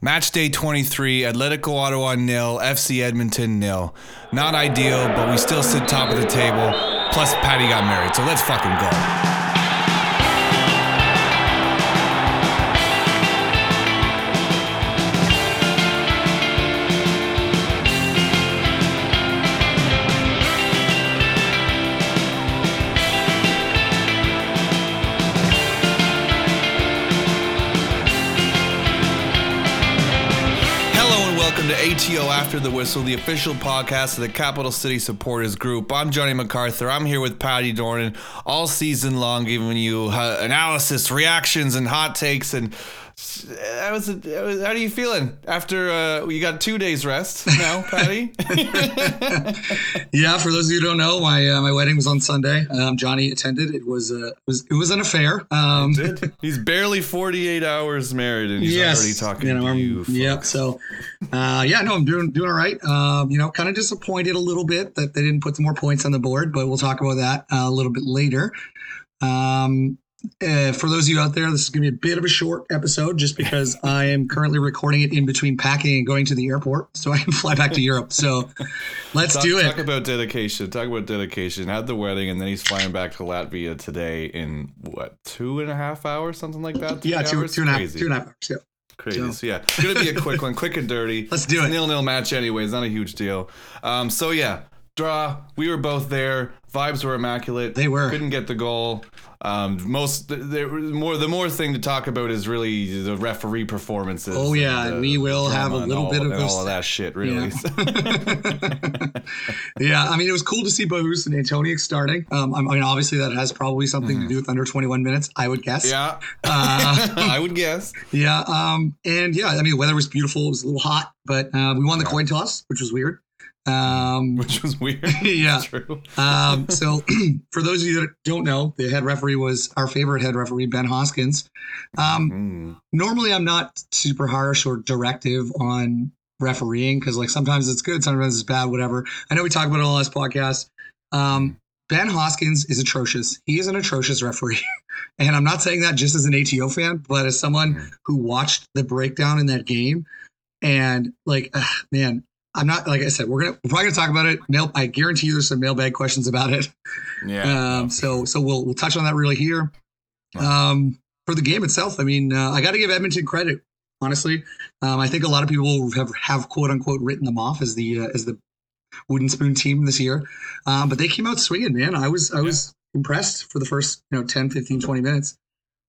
Match day 23, Atletico Ottawa nil, FC Edmonton nil. Not ideal, but we still sit top of the table. Plus, Patty got married, so let's fucking go. After the Whistle, the official podcast of the Capital City Supporters Group. I'm Johnny MacArthur. I'm here with Patty Dornan all season long, giving you uh, analysis, reactions, and hot takes and that was, a, how are you feeling after uh, you got two days rest now, Patty? yeah, for those of you who don't know, my uh, my wedding was on Sunday. Um, Johnny attended. It was uh, was it was an affair. Um, he's barely forty eight hours married, and he's yes, already talking you know, to you. Yep. So, uh, yeah, no, I'm doing doing all right. Um, you know, kind of disappointed a little bit that they didn't put some more points on the board, but we'll talk about that uh, a little bit later. Um, uh, for those of you out there, this is going to be a bit of a short episode just because I am currently recording it in between packing and going to the airport so I can fly back to Europe. So let's talk, do it. Talk about dedication. Talk about dedication. Had the wedding and then he's flying back to Latvia today in what, two and a half hours, something like that? yeah, two, two and a half, two and a half hours. Yeah. Crazy. So, so yeah, it's gonna be a quick one, quick and dirty. Let's do it's it. Nil nil match anyway. It's not a huge deal. Um, so yeah, draw. We were both there. Vibes were immaculate. They were. Couldn't get the goal. Um, most the, more the more thing to talk about is really the referee performances. Oh yeah, the, we will have a little all, bit of all of that shit. Really. Yeah. yeah. I mean, it was cool to see Bahus and Antoniuk starting. Um, I mean, obviously that has probably something mm-hmm. to do with under 21 minutes. I would guess. Yeah. Uh, I would guess. Yeah. Um, and yeah, I mean, the weather was beautiful. It was a little hot, but uh, we won the yeah. coin toss, which was weird. Um, Which was weird. yeah. True. um, so, for those of you that don't know, the head referee was our favorite head referee, Ben Hoskins. Um, mm. Normally, I'm not super harsh or directive on refereeing because, like, sometimes it's good, sometimes it's bad, whatever. I know we talk about it on last podcast. Um, ben Hoskins is atrocious. He is an atrocious referee. and I'm not saying that just as an ATO fan, but as someone mm. who watched the breakdown in that game. And like, uh, man, I'm not like I said. We're gonna we're probably gonna talk about it. Mail. I guarantee you, there's some mailbag questions about it. Yeah. Um. So so we'll we'll touch on that really here. Um. For the game itself, I mean, uh, I got to give Edmonton credit. Honestly, um, I think a lot of people have have quote unquote written them off as the uh, as the wooden spoon team this year. Um, but they came out swinging, man. I was I was impressed for the first you know 10, 15, 20 minutes.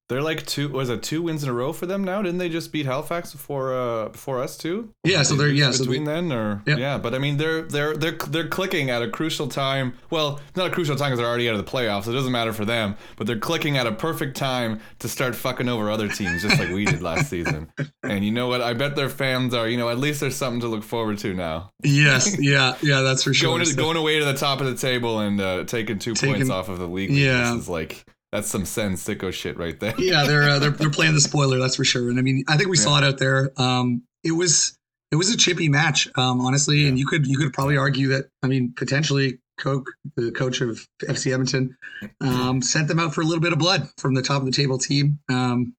They're like two. Was it two wins in a row for them now? Didn't they just beat Halifax before uh before us too? Yeah, so they're yeah between so then or yeah. yeah. but I mean they're they're they're they're clicking at a crucial time. Well, not a crucial time because they're already out of the playoffs. So it doesn't matter for them, but they're clicking at a perfect time to start fucking over other teams, just like we did last season. And you know what? I bet their fans are. You know, at least there's something to look forward to now. Yes, yeah, yeah, that's for sure. going, to, going away to the top of the table and uh, taking two taking, points off of the league. Yeah, is like that's some San sicko shit right there. yeah, they're, uh, they're they're playing the spoiler, that's for sure. And I mean, I think we yeah. saw it out there. Um, it was it was a chippy match, um, honestly, yeah. and you could you could probably argue that. I mean, potentially, Koch, the coach of FC Edmonton, um, sent them out for a little bit of blood from the top of the table team. Um,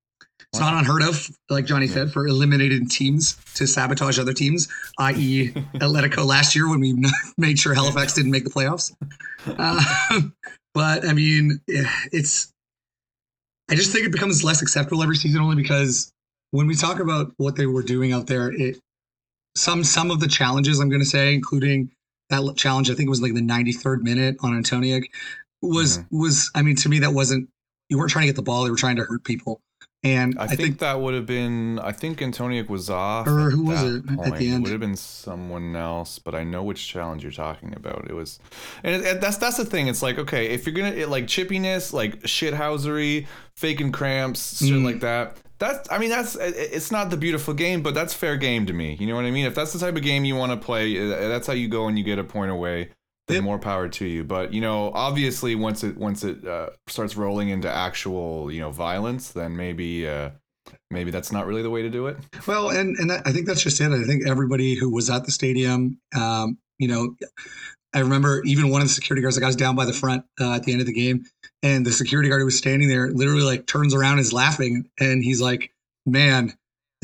it's not unheard of, like Johnny yeah. said, for eliminated teams to sabotage other teams, i.e., Atletico last year when we made sure Halifax didn't make the playoffs. Uh, but I mean, it's. I just think it becomes less acceptable every season only because when we talk about what they were doing out there, it some some of the challenges I'm going to say, including that challenge, I think it was like the 93rd minute on Antoniuk, was mm-hmm. was I mean to me that wasn't you weren't trying to get the ball, you were trying to hurt people. And I, I think, think, that would have been. I think Antoniuk was off. Or who was it point. at the end? It would have been someone else, but I know which challenge you're talking about. It was, and it, it, that's that's the thing. It's like okay, if you're gonna it, like chippiness, like shithousery, faking cramps, shit mm. like that. That's I mean that's it's not the beautiful game, but that's fair game to me. You know what I mean? If that's the type of game you want to play, uh, that's how you go and you get a point away then more power to you. But you know, obviously, once it once it uh, starts rolling into actual you know violence, then maybe uh, maybe that's not really the way to do it. Well, and and I think that's just it. I think everybody who was at the stadium, um, you know, I remember even one of the security guards. Like I was down by the front uh, at the end of the game, and the security guard who was standing there literally like turns around, is laughing, and he's like, "Man."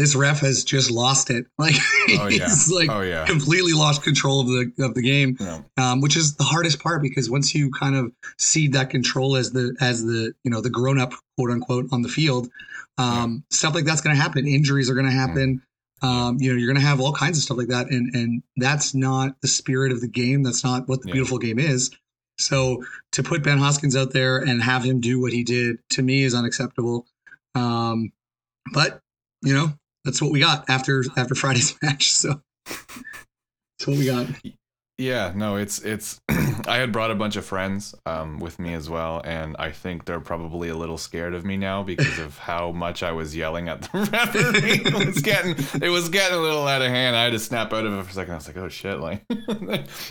This ref has just lost it. Like Oh, yeah. he's like oh yeah. completely lost control of the of the game, Yeah. um, which is the hardest part because once you kind of cede that control as the as the you know the grown up quote unquote on the field, um, stuff like that's going to happen. Injuries are going to happen. Um, you know, you're going to have all kinds of stuff like that, and and that's not the spirit of the game. That's not what the beautiful game is. So to put Ben Hoskins out there and have him do what he did to me is unacceptable. Um, but you know, that's what we got after after Friday's match. So that's what we got. Yeah, no, it's it's. I had brought a bunch of friends um, with me as well, and I think they're probably a little scared of me now because of how much I was yelling at the referee. it was getting it was getting a little out of hand. I had to snap out of it for a second. I was like, oh shit, like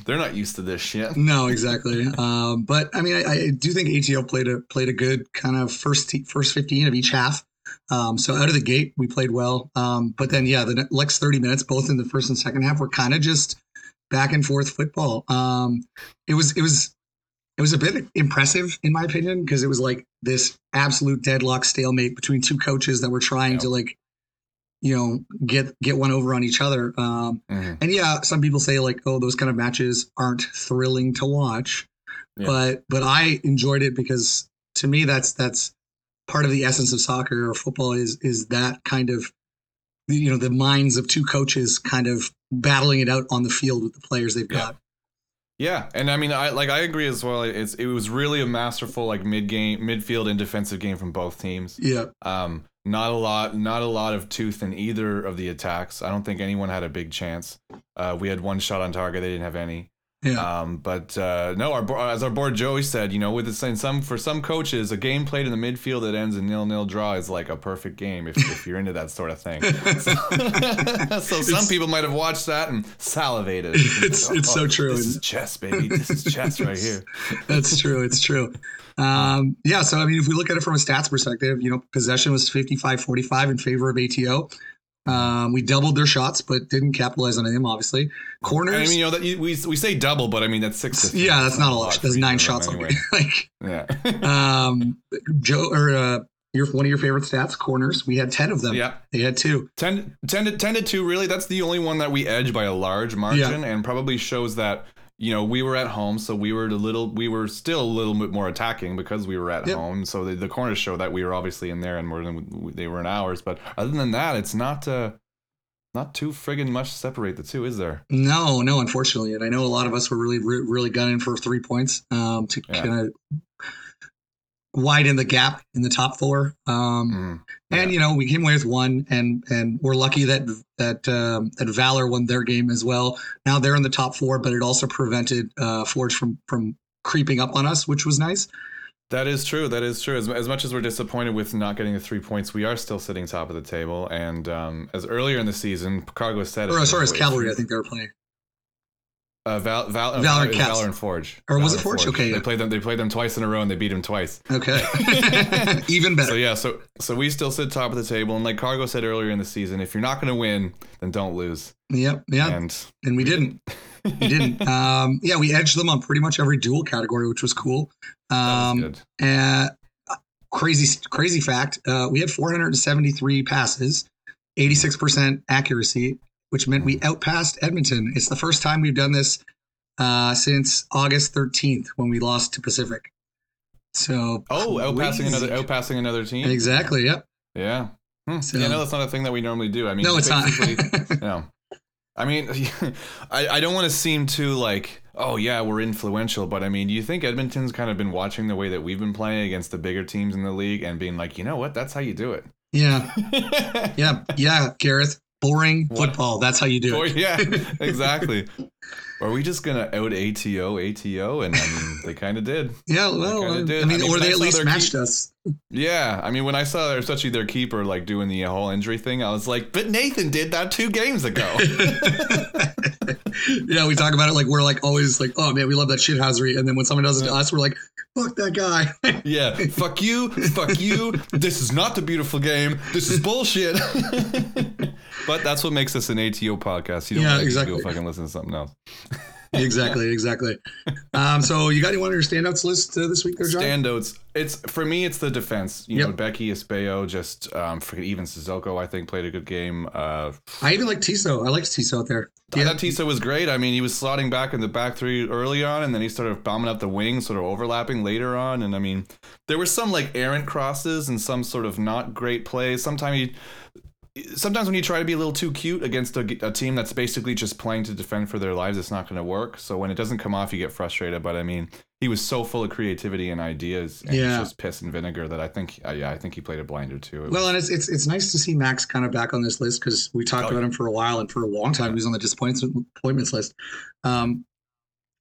they're not used to this shit. No, exactly. Um, but I mean, I, I do think ATL played a played a good kind of first first fifteen of each half. Um, so out of the gate, we played well. Um, but then, yeah, the next thirty minutes, both in the first and second half, were kind of just back and forth football. Um, it was it was it was a bit impressive in my opinion because it was like this absolute deadlock stalemate between two coaches that were trying to like you know get get one over on each other. Um, Mhm. and yeah, some people say like, oh, those kind of matches aren't thrilling to watch, Yeah. but but I enjoyed it because to me that's that's part of the essence of soccer or football is is that kind of you know the minds of two coaches kind of battling it out on the field with the players they've Yeah. got. Yeah, and I mean, I like I agree as well. It's it was really a masterful like mid game, midfield and defensive game from both teams. Yeah, Um, not a lot, not a lot of tooth in either of the attacks. I don't think anyone had a big chance. Uh, we had one shot on target; they didn't have any. Yeah, Um, but uh, no, our as our board Joey said, you know, with the in some for some coaches, a game played in the midfield that ends in nil nil draw is like a perfect game if, if you're into that sort of thing. So, so some people might have watched that and salivated. It's- it's so true. This is chess, baby. This is chess right here. that's true. It's true. Um, yeah, so I mean, if we look at it from a stats perspective, you know, possession was 55-45 in favor of ATO. Um, we doubled their shots, but didn't capitalize on them. Obviously, corners. I mean, you know that you, we we say double, but I mean that's six. yeah, that's not a lot. That's nine shots. anyway. like, Yeah. um, Joe or uh, your one of your favorite stats, corners. We had ten of them. yeah. They had two. 10, 10 to 10 to 2 really that's the only one that we edge by a large margin and probably shows that you know we were at home so we were a little we were still a little bit more attacking because we were at Yep. home. So the, the corners show that we were obviously in there and more than they were in ours. But other than that it's not uh not too friggin' much to separate the two is there? No, no, unfortunately, and I know a lot of us were really, really gunning for three points. Um, to Yeah. kind of widen the gap in the top four. Um, Mm. And you know, we came away with one, and and we're lucky that that um, that Valor won their game as well. Now they're in the top four, but it also prevented uh, Forge from from creeping up on us, which was nice. That is true. That is true. As, as much as we're disappointed with not getting the three points, we are still sitting top of the table. And um, as earlier in the season, Cargo said it. Or sorry, if- Cavalry. I think they were playing. Uh, Val, Val, Valor it's Cats. Valor and Forge. Or was it and Forge? Okay, They yeah. played them. They played them twice in a row, and they beat them twice. Okay, even better. So yeah, so so we still sit top of the table, and like Cargo said earlier in the season, if you're not going to win, then don't lose. Yep, yeah, And and we didn't. We didn't. Um, yeah, we edged them on pretty much every dual category, which was cool. that was Um, good. Uh, crazy, crazy fact. Uh, we had 473 passes, 86% accuracy, which meant we outpassed Edmonton. It's the first time we've done this uh, since August 13th when we lost to Pacific. So Oh, outpassing crazy. another outpassing another team. Exactly. Yep. Yeah. Hmm. So- yeah, no, that's not a thing that we normally do. I mean, no, it's not. No. I mean, I, I don't want to seem too like, oh, yeah, we're influential, but I mean, do you think Edmonton's kind of been watching the way that we've been playing against the bigger teams in the league and being like, you know what, that's how you do it? yeah. Yeah. Yeah. Gareth, boring What? football. That's how you do Or, it. yeah, exactly. Are we just gonna out ATO ATO? And I mean, they kind of did. Yeah. Well, I mean, I mean, or they I at least their matched keep- us. Yeah, I mean, when I saw especially their keeper like doing the whole injury thing, I was like, but Nathan did that two games ago. yeah, we talk about it like we're like always like, oh man, we love that shit shithousery. And then when someone does it to us, we're like, fuck that guy. Yeah, fuck you, fuck you. This is not the beautiful game. This is bullshit. but that's what makes us an ATO podcast. You don't Yeah, exactly. people fucking listen to something else. exactly, exactly. Um, so you got anyone on your standouts list uh, this week, there, John? Standouts. It's for me. It's the defense. You Yep. know, Beckie Espejo, just um, even Sissoko. I think played a good game. Uh, I even like Tissot. I like Tissot out there. I thought Tissot was great. I mean, he was slotting back in the back three early on, and then he started bombing up the wing, sort of overlapping later on. And I mean, there were some like errant crosses and some sort of not great plays. Sometimes he. Sometimes when you try to be a little too cute against a, a team that's basically just playing to defend for their lives, it's not going to work. So when it doesn't come off, you get frustrated. But I mean, he was so full of creativity and ideas, and Yeah. just piss and vinegar that I think, uh, yeah, I think he played a blinder too. It Well, was- and it's it's it's nice to see Max kind of back on this list because we talked Oh, about yeah. him for a while and for a long time he was on the disappointments list. Um,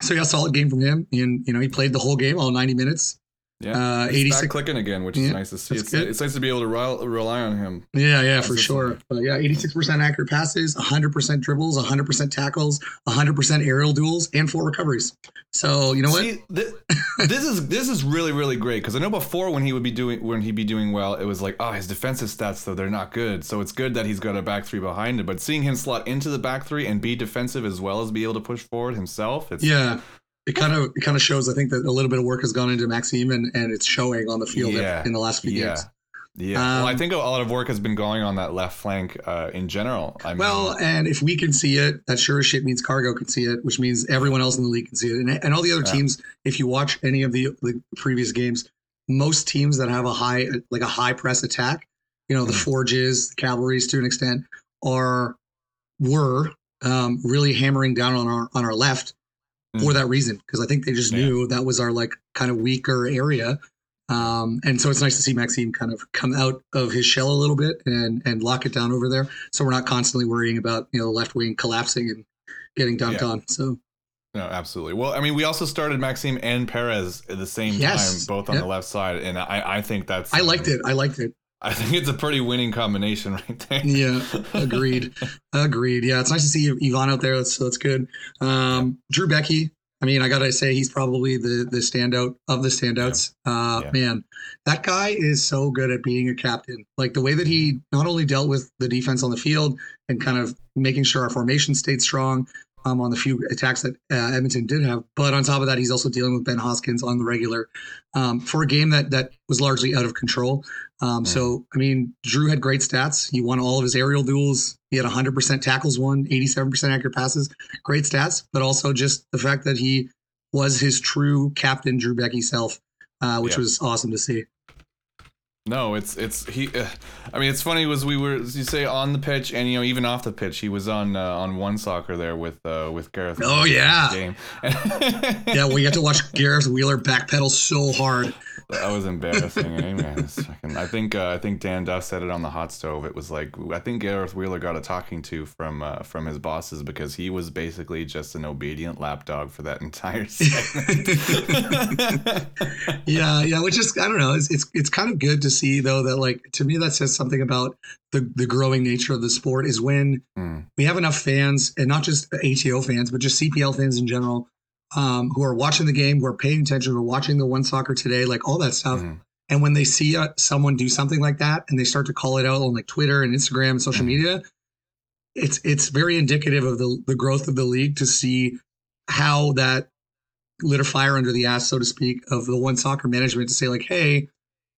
so yeah, solid game from him, and you know he played the whole game, all ninety minutes. Yeah, uh, 86 back clicking again, which Yeah, is nice to see. It's, it's nice to be able to rely, rely on him. Yeah, yeah, for sure. But yeah, eighty six percent accurate passes, hundred percent dribbles, hundred percent tackles, hundred percent aerial duels, and four recoveries. So you know what? See, thi- this is this is really really great because I know before when he would be doing when he'd be doing well, it was like oh his defensive stats though they're not good. So it's good that he's got a back three behind him. But seeing him slot into the back three and be defensive as well as be able to push forward himself, it's Yeah. It kind of it kind of shows. I think that a little bit of work has gone into Maxime, and, and it's showing on the field Yeah. in the last few yeah. games. Yeah, well, I Um, think a lot of work has been going on that left flank uh, in general. I mean, Well, and if we can see it, that sure as shit means Cargo can see it, which means everyone else in the league can see it. And, and all the other Yeah. teams, if you watch any of the, the previous games, most teams that have a high, like a high press attack, you know, the Mhm. Forges, the Cavalries to an extent, are, were um, really hammering down on our, on our left for Mhm. that reason. Cause I think they just Yeah. knew that was our like kind of weaker area. Um, and so it's nice to see Maxime kind of come out of his shell a little bit and and lock it down over there. So we're not constantly worrying about you know the left wing collapsing and getting dunked Yeah. on. So No, absolutely. Well, I mean, we also started Maxime and Perez at the same Yes. time, both on Yep. the left side, and I, I think that's. I liked it. I liked it. I think it's a pretty winning combination right there. Yeah, agreed. Agreed. Yeah, it's nice to see Yvonne out there. That's that's good. Um, Drew Beckie. I mean, I gotta say he's probably the the standout of the standouts. Uh, Yeah. Man, that guy is so good at being a captain. Like the way that he not only dealt with the defense on the field and kind of making sure our formation stayed strong. Um, on the few attacks that uh, Edmonton did have, but on top of that, he's also dealing with Ben Hoskins on the regular um, for a game that that was largely out of control. Um, So, I mean, Drew had great stats. He won all of his aerial duels. He had 100% tackles won, 87% accurate passes. Great stats, but also just the fact that he was his true captain, Drew Beckie self, uh, which Yeah. was awesome to see. No, it's it's he. Uh, I mean, it's funny was we were as you say on the pitch and you know even off the pitch he was on uh, on OneSoccer there with uh, with Gareth. Oh, yeah. game. Yeah, we got to watch Gareth Wheeler backpedal so hard. that was embarrassing. eh, man? Fucking- I think uh, I think Dan Duff said it on the hot stove. It was like I think Gareth Wheeler got a talking to from uh, from his bosses because he was basically just an obedient lapdog for that entire segment. yeah, yeah, which is I don't know. It's, it's it's kind of good to see though that like to me that says something about the the growing nature of the sport is when Hmm. we have enough fans and not just ATO fans but just CPL fans in general um, who are watching the game, who are paying attention, who are watching the OneSoccer today, like all that stuff. Mhm. And when they see uh, someone do something like that and they start to call it out on like Twitter and Instagram and social Mhm. media, it's it's very indicative of the the growth of the league to see how that lit a fire under the ass, so to speak, of the OneSoccer management to say like, hey,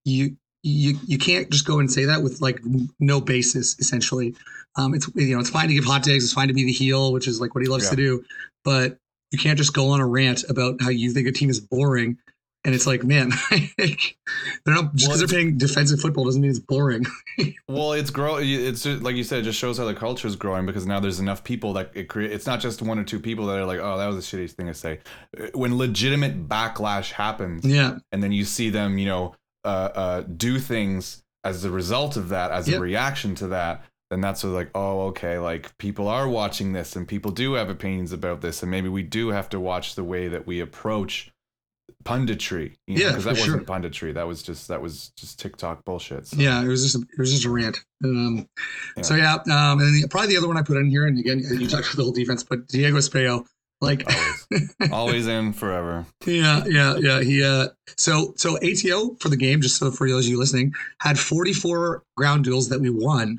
you you you can't just go and say that with like no basis. Essentially, um, it's you know it's fine to give hot takes, it's fine to be the heel, which is like what he loves Yeah. to do, but you can't just go on a rant about how you think a team is boring. And it's like, man, they're not just because Well, they're playing defensive football doesn't mean it's boring. Well, it's grow. It's just, like you said, it just shows how the culture is growing because now there's enough people that it create. It's not just one or two people that are like, "Oh, that was a shitty thing to say." Uh, When legitimate backlash happens, yeah, and then you see them, you know, uh, uh, do things as a result of that, as Yep. a reaction to that, then that's sort of like, oh, okay, like people are watching this, and people do have opinions about this, and maybe we do have to watch the way that we approach punditry. You know, Yeah, because that wasn't punditry. That was just that was just TikTok bullshit. So, yeah, it was just a, it was just a rant. Um, Yeah. So yeah, um, and the, probably the other one I put in here, and again, you talked about the whole defense, but Diego Espejo, like, always, always in forever. yeah, yeah, yeah. He uh, so so ATO for the game, just so for those of you listening, had 44 ground duels that we won,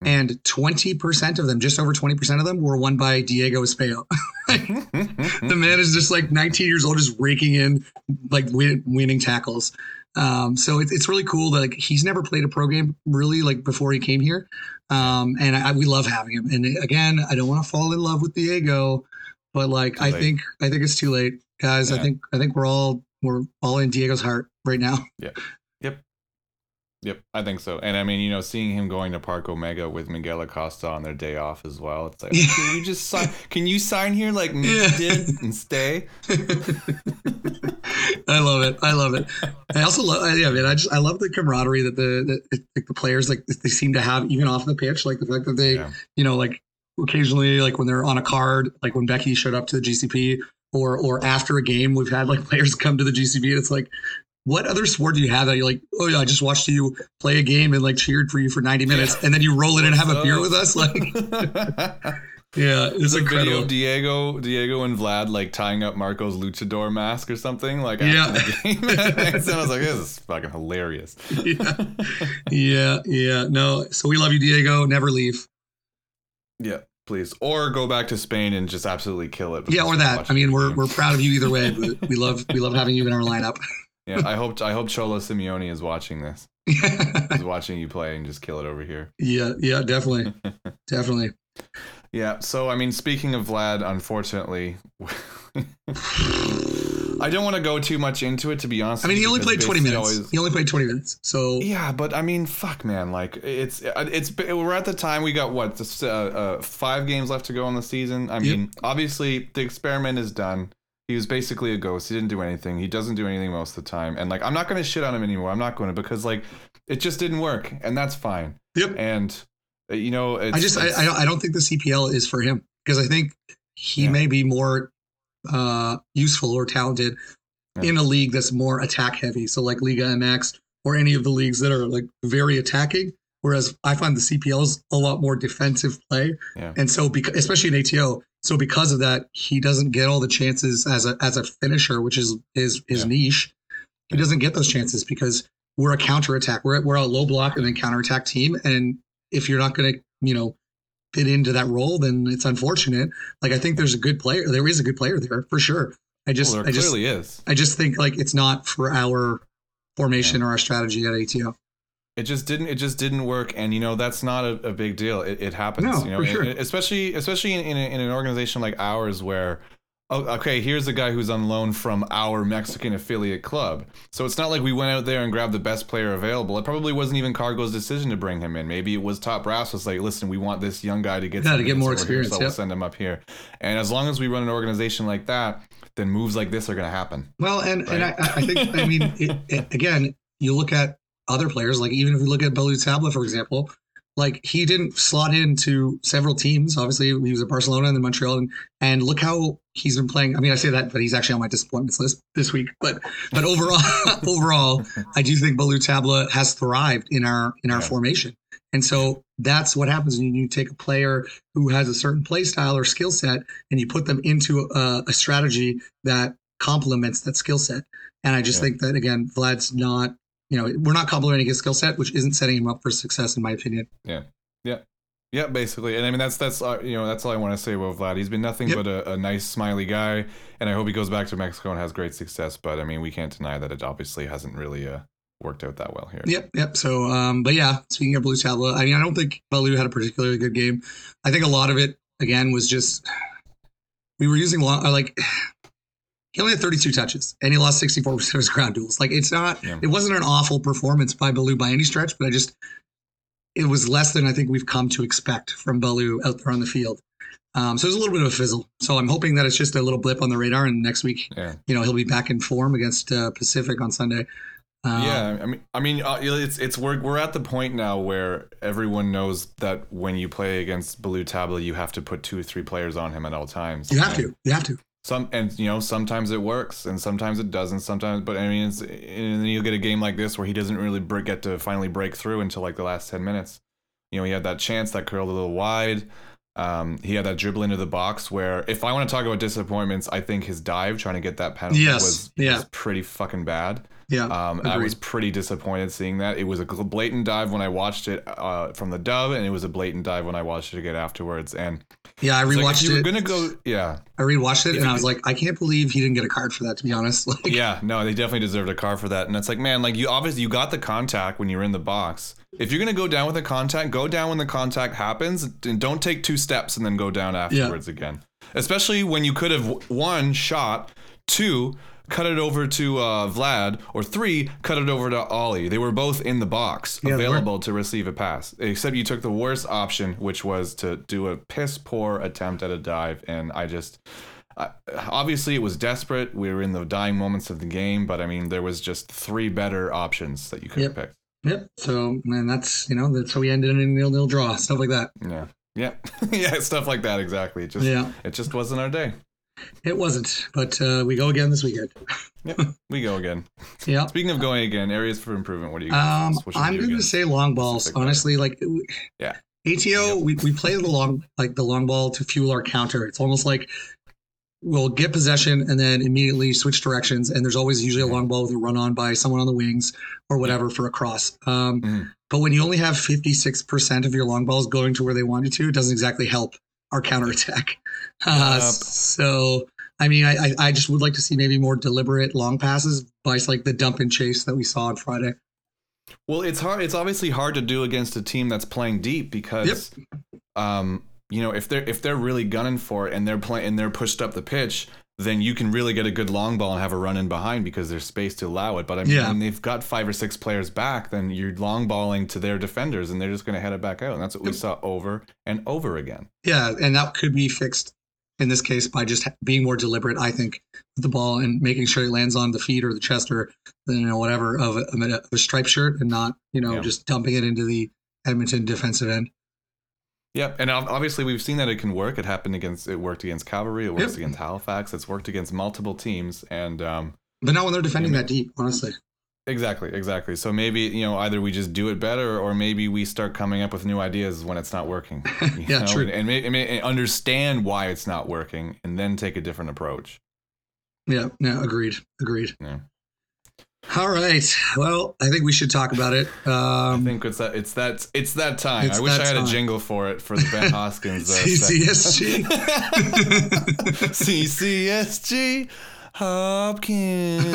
Hmm. and 20 percent of them, just over 20 percent of them, were won by Diego Espejo. the man is just like 19 years old, just raking in like win, winning tackles. Um, so it, it's really cool that like he's never played a pro game really like before he came here. Um, and I, we love having him. And again, I don't want to fall in love with Diego, but like I think I think it's too late, guys. Yeah. I think I think we're all we're all in Diego's heart right now. Yeah. Yep. Yep, I think so. And I mean, you know, seeing him going to Park Omega with Miguel Acosta on their day off as well. It's like, can you just sign? Can you sign here like me yeah. did and stay? I love it. I love it. I also love. Yeah, man. I just I love the camaraderie that the the, like the players like they seem to have even off the pitch. Like the fact that they, yeah. you know, like occasionally like when they're on a card, like when Beckie showed up to the GCP or or after a game, we've had like players come to the GCP and it's like what other sport do you have that you're like, oh yeah, I just watched you play a game and like cheered for you for 90 minutes, yeah. and then you roll in and have a beer with us, like. yeah, it's a video of Diego, Diego and Vlad like tying up Marco's luchador mask or something like after yeah. the game. and I was like, this is fucking hilarious. yeah, yeah, yeah. No, so we love you, Diego. Never leave. Yeah, please, or go back to Spain and just absolutely kill it. Yeah, or that. I mean, we're we're proud of you either way. we love we love having you in our lineup. Yeah, I hope I hope Cholo Simeone is watching this. He's watching you play and just kill it over here. Yeah, yeah, definitely, definitely. Yeah. So I mean, speaking of Vlad, unfortunately, I don't want to go too much into it. To be honest, I mean, he only played twenty minutes. Always, he only played twenty minutes. So yeah, but I mean, fuck, man. Like it's it's we're at the time we got what uh, uh, five games left to go on the season. I mean, yep. obviously the experiment is done he was basically a ghost. He didn't do anything. He doesn't do anything most of the time. And like, I'm not going to shit on him anymore. I'm not going to because like, it just didn't work, and that's fine. Yep. And uh, you know, I just I, I don't think the CPL is for him because I think he yeah. may be more uh, useful or talented yeah. in a league that's more attack heavy. So like Liga MX or any of the leagues that are like very attacking. Whereas I find the CPL is a lot more defensive play. Yeah. And so, because, especially in ATO, so because of that, he doesn't get all the chances as a as a finisher, which is his his yeah. niche. He doesn't get those chances because we're a counter attack. We're we're a low block and then counter attack team. And if you're not going to, you know, fit into that role, then it's unfortunate. Like I think there's a good player. There is a good player there for sure. I just well, I just, clearly is. I just think like it's not for our formation yeah. or our strategy at ATO it just didn't it just didn't work and you know that's not a, a big deal it, it happens no, you know sure. especially especially in, in, a, in, an organization like ours where oh, okay here's a guy who's on loan from our mexican affiliate club so it's not like we went out there and grabbed the best player available it probably wasn't even cargo's decision to bring him in maybe it was top brass was like listen we want this young guy to get yeah, to get more experience so yep. we'll send him up here and as long as we run an organization like that then moves like this are going to happen well and right? and I, I think i mean it, it, again you look at other players. Like even if we look at Ballou Tabla, for example, like he didn't slot into several teams. Obviously, he was at Barcelona and then Montreal, and and look how he's been playing. I mean, I say that, but he's actually on my disappointments list this week. But but overall, overall, I do think Ballou Tabla has thrived in our in our yeah. formation, and so that's what happens when you take a player who has a certain play style or skill set, and you put them into a, a strategy that complements that skill set. And I just yeah. think that again, Vlad's not you know, we're not complementing his skill set, which isn't setting him up for success, in my opinion. Yeah, yeah, yeah. Basically, and I mean that's that's uh, you know that's all I want to say about Vlad. He's been nothing yep. but a, a, nice, smiley guy, and I hope he goes back to Mexico and has great success. But I mean, we can't deny that it obviously hasn't really uh, worked out that well here. Yep, yep. So, um, but yeah, speaking of Ballou Tabla, I mean, I don't think Ballou had a particularly good game. I think a lot of it again was just we were using a lot like he only had 32 touches and he lost 64% of his ground duels. Like it's not, yeah. it wasn't an awful performance by Ballou by any stretch, but I just, it was less than I think we've come to expect from Ballou out there on the field. Um, so it was a little bit of a fizzle. So I'm hoping that it's just a little blip on the radar, and next week, yeah. you know, he'll be back in form against uh, Pacific on Sunday. Um, yeah, I mean, I mean, uh, it's it's we're we're at the point now where everyone knows that when you play against Ballou Tabla, you have to put two or three players on him at all times. You have to. You have to some and you know sometimes it works and sometimes it doesn't sometimes but i mean it's and then you'll get a game like this where he doesn't really get to finally break through until like the last 10 minutes you know he had that chance that curled a little wide um, he had that dribble into the box where if i want to talk about disappointments i think his dive trying to get that penalty yes. was, yeah. was pretty fucking bad yeah um, i was pretty disappointed seeing that it was a blatant dive when i watched it uh, from the dub and it was a blatant dive when i watched it again afterwards and Yeah, I It's like, rewatched you were it. gonna go, yeah, I rewatched it if and I was like, I can't believe he didn't get a card for that. To be honest, like, yeah, no, they definitely deserved a card for that. And it's like, man, like you obviously you got the contact when you were in the box. If you're gonna go down with the contact, go down when the contact happens, and don't take two steps and then go down afterwards again. Especially when you could have one shot, two cut it over to uh, Vlad, or three cut it over to Ollie. They were both in the box, Yeah, available to receive a pass. Except you took the worst option, which was to do a piss poor attempt at a dive, and I just. Uh, obviously, it was desperate. We were in the dying moments of the game, but I mean, there was just three better options that you could have Yep. picked. Yep. So, man, that's you know that's how we ended in a nil nil draw, stuff like that. Yeah, yeah, yeah, stuff like that. Exactly. It just, Yeah, it just wasn't our day. It wasn't, but uh, we go again this weekend. Yep, we go again. Yeah. Speaking of going again, areas for improvement. What do you? Um, what should we I'm going to say long balls. Honestly, like Yeah. ATO, Yep. we, we play the long like the long ball to fuel our counter. It's almost like we'll get possession and then immediately switch directions. And there's always usually a Mhm. long ball with a run on by someone on the wings or whatever for a cross. Um, Mhm. But when you only have 56% of your long balls going to where they wanted to, it doesn't exactly help our counterattack. Uh, Yep. so, I mean, I, I, just would like to see maybe more deliberate long passes by like the dump and chase that we saw on Friday. Well, it's hard. It's obviously hard to do against a team that's playing deep because, um, you know, if they're if they're really gunning for it and they're playing and they're pushed up the pitch, then you can really get a good long ball and have a run in behind because there's space to allow it. But I mean, Yeah. when they've got five or six players back, then you're long balling to their defenders and they're just going to head it back out. And that's what we saw over and over again. Yeah, and that could be fixed in this case by just being more deliberate. I think with the ball and making sure it lands on the feet or the chest or you know whatever of a, of a striped shirt and not you know Yeah. just dumping it into the Edmonton defensive end. Yeah, and obviously we've seen that it can work. It happened against it worked against Cavalry. It works Yep. against Halifax. It's worked against multiple teams, and um, But not when they're defending that deep, honestly. Exactly, exactly. So maybe you know either we just do it better, or maybe we start coming up with new ideas when it's not working. Yeah, know, true. And, and, may, and may- and understand why it's not working, and then take a different approach. Yeah, yeah, agreed, agreed. Yeah. All right, well, I think we should talk about it. I Um, think it's that it's that it's that time. It's I wish I had time. a jingle for it for the Ben Hoskins. Uh, CCSG. CCSG Hopkins.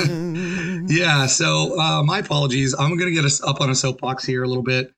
Yeah, so uh, my apologies. I'm going to get us up on a soapbox here a little bit.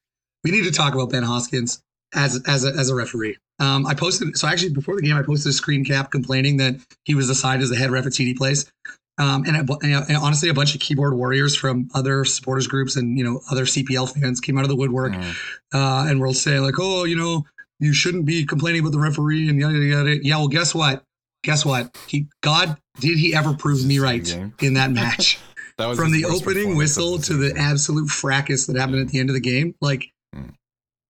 We need to talk about Ben Hoskins as as a, as a referee. Um, I posted so actually before the game, I posted a screen cap complaining that he was assigned as the head ref at TD Place. Um, and, and honestly, a bunch of keyboard warriors from other supporters groups and you know other CPL fans came out of the woodwork Mm. uh, and were saying like, oh, you know, you shouldn't be complaining about the referee and yada yada. yada. Yeah, well, guess what? Guess what? He God did he ever prove me right Game. in that match? That was from the opening whistle to the absolute fracas that happened at the end of the game, like Mm.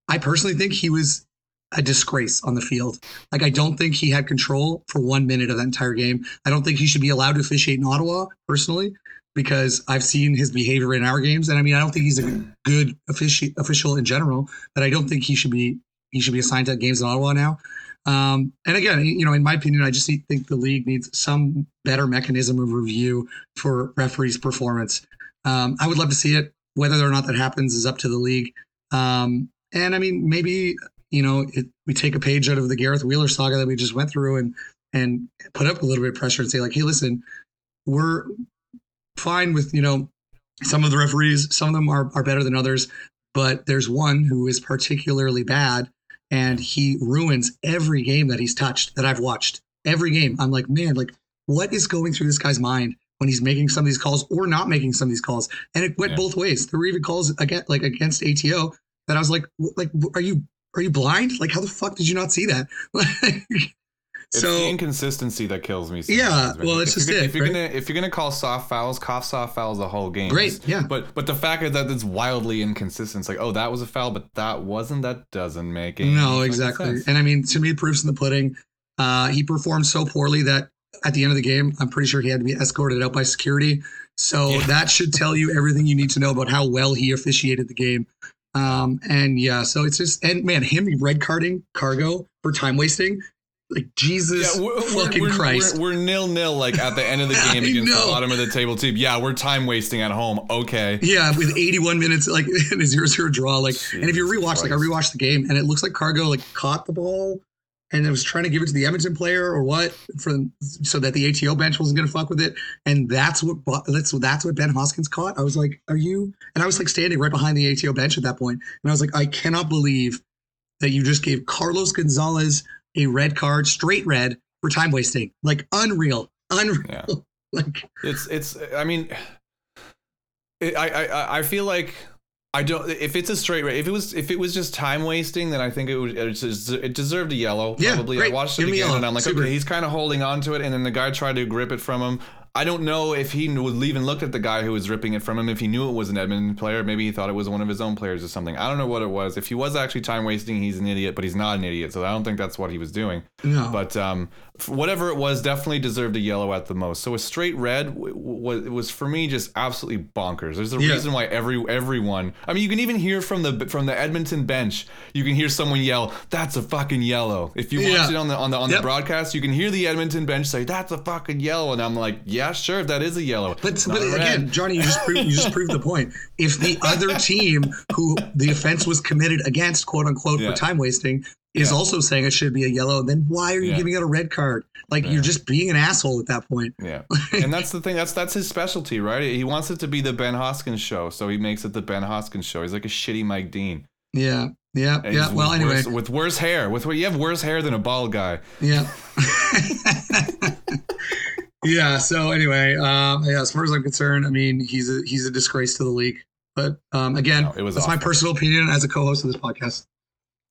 I personally think he was a disgrace on the field. Like I don't think he had control for one minute of that entire game. I don't think he should be allowed to officiate in Ottawa personally because I've seen his behavior in our games, and I mean I don't think he's a good offici- official in general, but I don't think he should be he should be assigned to games in Ottawa now. Um, and again, you know, in my opinion, I just think the league needs some better mechanism of review for referees' performance. Um, I would love to see it. Whether or not that happens is up to the league. Um, and I mean, maybe you know, it, we take a page out of the Gareth Wheeler saga that we just went through and and put up a little bit of pressure and say like, hey, listen, we're fine with you know some of the referees. Some of them are are better than others, but there's one who is particularly bad, and he ruins every game that he's touched that I've watched. Every game, I'm like, man, like what is going through this guy's mind when he's making some of these calls or not making some of these calls? And it went Yeah. both ways. There were even calls again, like against ATO that I was like, like, are you are you blind? Like, how the fuck did you not see that? It's so the inconsistency that kills me. Yeah, well, If it's you're just it, If you're right? gonna if you're gonna call soft fouls, cough soft fouls the whole game. great, yeah, But but the fact that it's wildly inconsistent. It's like, oh, that was a foul, but that wasn't. That doesn't make any no, exactly. sense. And I mean, to me, proofs in the pudding. Uh, he performed so poorly that at the end of the game, I'm pretty sure he had to be escorted out by security. So Yeah. that should tell you everything you need to know about how well he officiated the game. Um, and yeah, so it's just and man, him red carding cargo for time wasting, like Jesus Yeah, we're, fucking we're, Christ. We're, we're nil nil like at the end of the game against know. the bottom of the table team. Yeah, we're time wasting at home. Okay. Yeah, with 81 minutes, like in a zero zero draw, like, and if you rewatch, like I rewatched the game, and it looks like Cargo like caught the ball and it was trying to give it to the Edmonton player or what for so that the ATO bench wasn't going to fuck with it. And that's what that's that's what Ben Hoskins caught. I was like, "Are you?" And I was like standing right behind the ATO bench at that point, and I was like, "I cannot believe that you just gave Carlos Gonzalez a red card, straight red for time wasting. Like unreal, unreal. Yeah. like it's it's. I mean, it, I I I feel like I don't. If it's a straight red, if it was if it was just time wasting, then I think it would it deserved a yellow. Probably. Yeah, I watched it again and I'm like, Super. okay, he's kind of holding on to it, and then the guy tried to grip it from him. I don't know if he would even looked at the guy who was ripping it from him. If he knew it was an Edmonton player, maybe he thought it was one of his own players or something. I don't know what it was. If he was actually time wasting, he's an idiot, but he's not an idiot, so I don't think that's what he was doing. No. But um, whatever it was, definitely deserved a yellow at the most. So a straight red was was for me just absolutely bonkers. There's a yeah. reason why every everyone. I mean, you can even hear from the from the Edmonton bench. You can hear someone yell, "That's a fucking yellow." If you watch yeah. it on the on the on yep. the broadcast, you can hear the Edmonton bench say, "That's a fucking yellow," and I'm like, "Yeah, sure, that is a yellow." But but again, Johnny, you just proved, you just proved the point. If the other team who the offense was committed against, quote unquote, yeah. for time wasting, is yeah. also saying it should be a yellow, then why are you yeah. giving out a red card? Like yeah. you're just being an asshole at that point. Yeah, and that's the thing. That's that's his specialty, right? He wants it to be the Ben Hoskins show, so he makes it the Ben Hoskins show. He's like a shitty Mike Dean. Yeah, yeah, and yeah. Well, anyway, worse, with worse hair, with what you have worse hair than a bald guy. Yeah. yeah. So anyway, um, yeah. As far as I'm concerned, I mean, he's a he's a disgrace to the league. But um, again, no, it was that's awful. my personal opinion as a co-host of this podcast.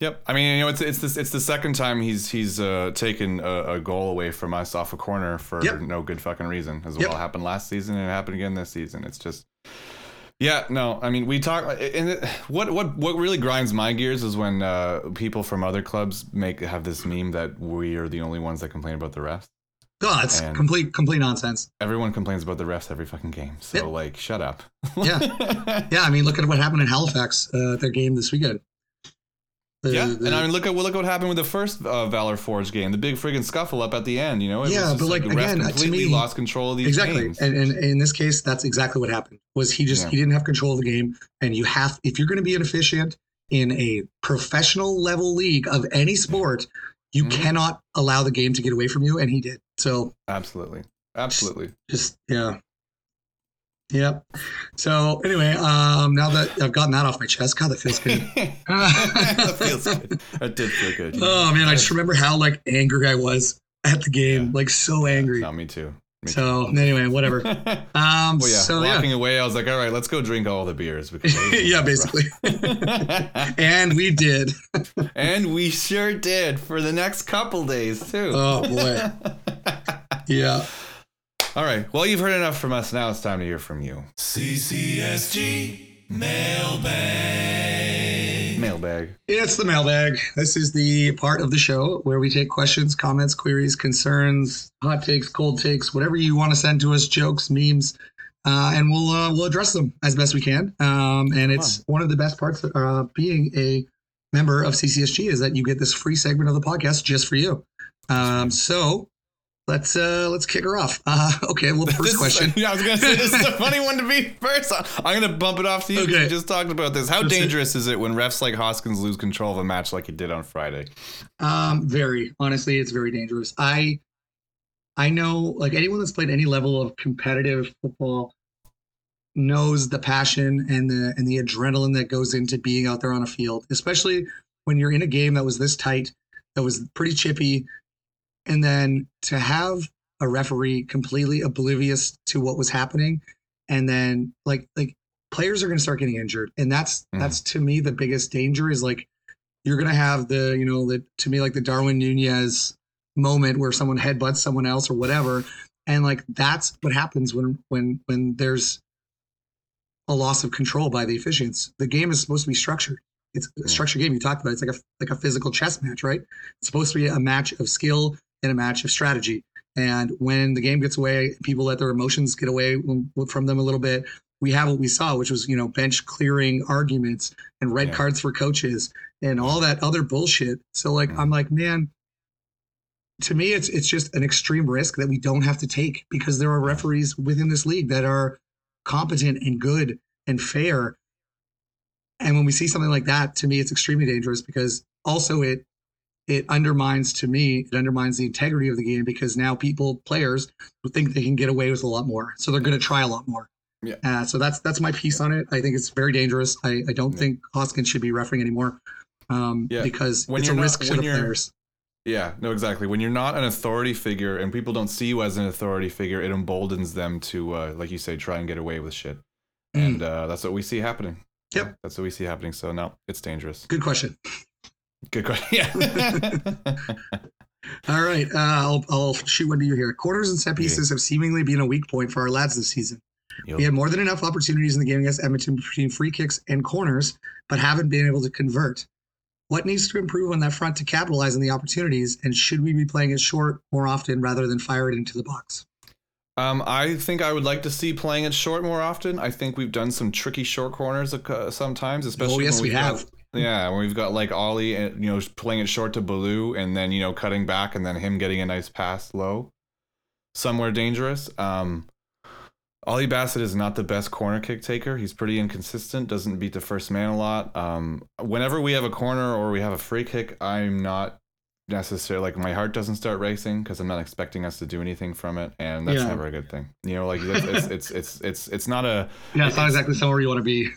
Yep. I mean, you know, it's it's this it's the second time he's he's uh, taken a, a, goal away from us off a corner for yep. no good fucking reason. As yep. well happened last season and it happened again this season. It's just yeah, no. I mean, we talk and it, what what what really grinds my gears is when uh, people from other clubs make have this meme that we are the only ones that complain about the refs. God, it's and complete complete nonsense. Everyone complains about the refs every fucking game. So yep. like, shut up. yeah, yeah. I mean, look at what happened in Halifax, uh, their game this weekend. The, yeah, the, and I mean, look at well, look what happened with the first uh, Valor Forge game, the big friggin' scuffle up at the end. You know, it yeah, but like, like again, completely to me, lost control of these exactly. Games. And, and, and, in this case, that's exactly what happened. Was he just yeah. he didn't have control of the game, and you have if you're going to be inefficient in a professional level league of any sport, you mm-hmm. cannot allow the game to get away from you, and he did. So absolutely, absolutely, just, just yeah, Yep. So anyway, um, now that I've gotten that off my chest, God, that feels good. that feels good. That did feel good. Oh man, I just remember how like angry I was at the game, yeah. like so angry. Yeah, me too. Me so too. anyway, whatever. Um, well, yeah, so walking yeah. away, I was like, all right, let's go drink all the beers because yeah, basically. and we did. and we sure did for the next couple days too. Oh boy. yeah. All right. Well, you've heard enough from us. Now it's time to hear from you. CCSG Mailbag. Mailbag. It's the mailbag. This is the part of the show where we take questions, comments, queries, concerns, hot takes, cold takes, whatever you want to send to us, jokes, memes, uh, and we'll uh, we'll address them as best we can. Um, and it's one of the best parts of uh, being a member of CCSG is that you get this free segment of the podcast just for you. Um, so let's uh let's kick her off. Uh, okay, well, first question. yeah, I was gonna say this is a funny one to be first. I'm gonna bump it off to you. Okay. You just talked about this. How just dangerous is it when refs like Hoskins lose control of a match like he did on Friday? Um, very honestly, it's very dangerous. I I know like anyone that's played any level of competitive football knows the passion and the and the adrenaline that goes into being out there on a field, especially when you're in a game that was this tight, that was pretty chippy, and then to have a referee completely oblivious to what was happening and then like like players are going to start getting injured. And that's mm. that's to me the biggest danger is like you're going to have the you know the to me like the Darwin Nunez moment where someone headbutts someone else or whatever. And like that's what happens when when when there's a loss of control by the officiants. The game is supposed to be structured. It's a structured game. You talked about it's like a like a physical chess match right? It's supposed to be a match of skill in a match of strategy. And when the game gets away, people let their emotions get away from them a little bit. We have what we saw, which was, you know, bench clearing arguments and red yeah. cards for coaches and all that other bullshit. So like, mm. I'm like, man, to me, it's it's just an extreme risk that we don't have to take because there are referees within this league that are competent and good and fair. And when we see something like that, to me, it's extremely dangerous because also it it undermines to me it undermines the integrity of the game because now people players think they can get away with a lot more so they're going to try a lot more yeah uh, so that's that's my piece on it i think it's very dangerous i, I don't yeah. think hoskins should be refereeing anymore um, yeah. because when it's a not, risk to the players yeah no exactly when you're not an authority figure and people don't see you as an authority figure it emboldens them to uh, like you say try and get away with shit mm. and uh, that's what we see happening Yep. That's what we see happening. So now it's dangerous. Good question. Good question. Yeah. All right. Uh, I'll, I'll shoot one to you here. Corners and set pieces yeah. have seemingly been a weak point for our lads this season. Yep. We had more than enough opportunities in the game against Edmonton between free kicks and corners, but haven't been able to convert. What needs to improve on that front to capitalize on the opportunities? And should we be playing it short more often rather than fire it into the box? Um, I think I would like to see playing it short more often. I think we've done some tricky short corners uh, sometimes, especially. Oh yes, we have. Yeah, when we've got like Ollie, and you know, playing it short to Ballou, and then you know cutting back, and then him getting a nice pass low, somewhere dangerous. Um, Ollie Bassett is not the best corner kick taker. He's pretty inconsistent. Doesn't beat the first man a lot. Um, whenever we have a corner or we have a free kick, I'm not necessarily like my heart doesn't start racing because I'm not expecting us to do anything from it, and that's yeah. never a good thing. You know, like it's it's it's it's it's, it's not a yeah, it's not exactly somewhere you want to be.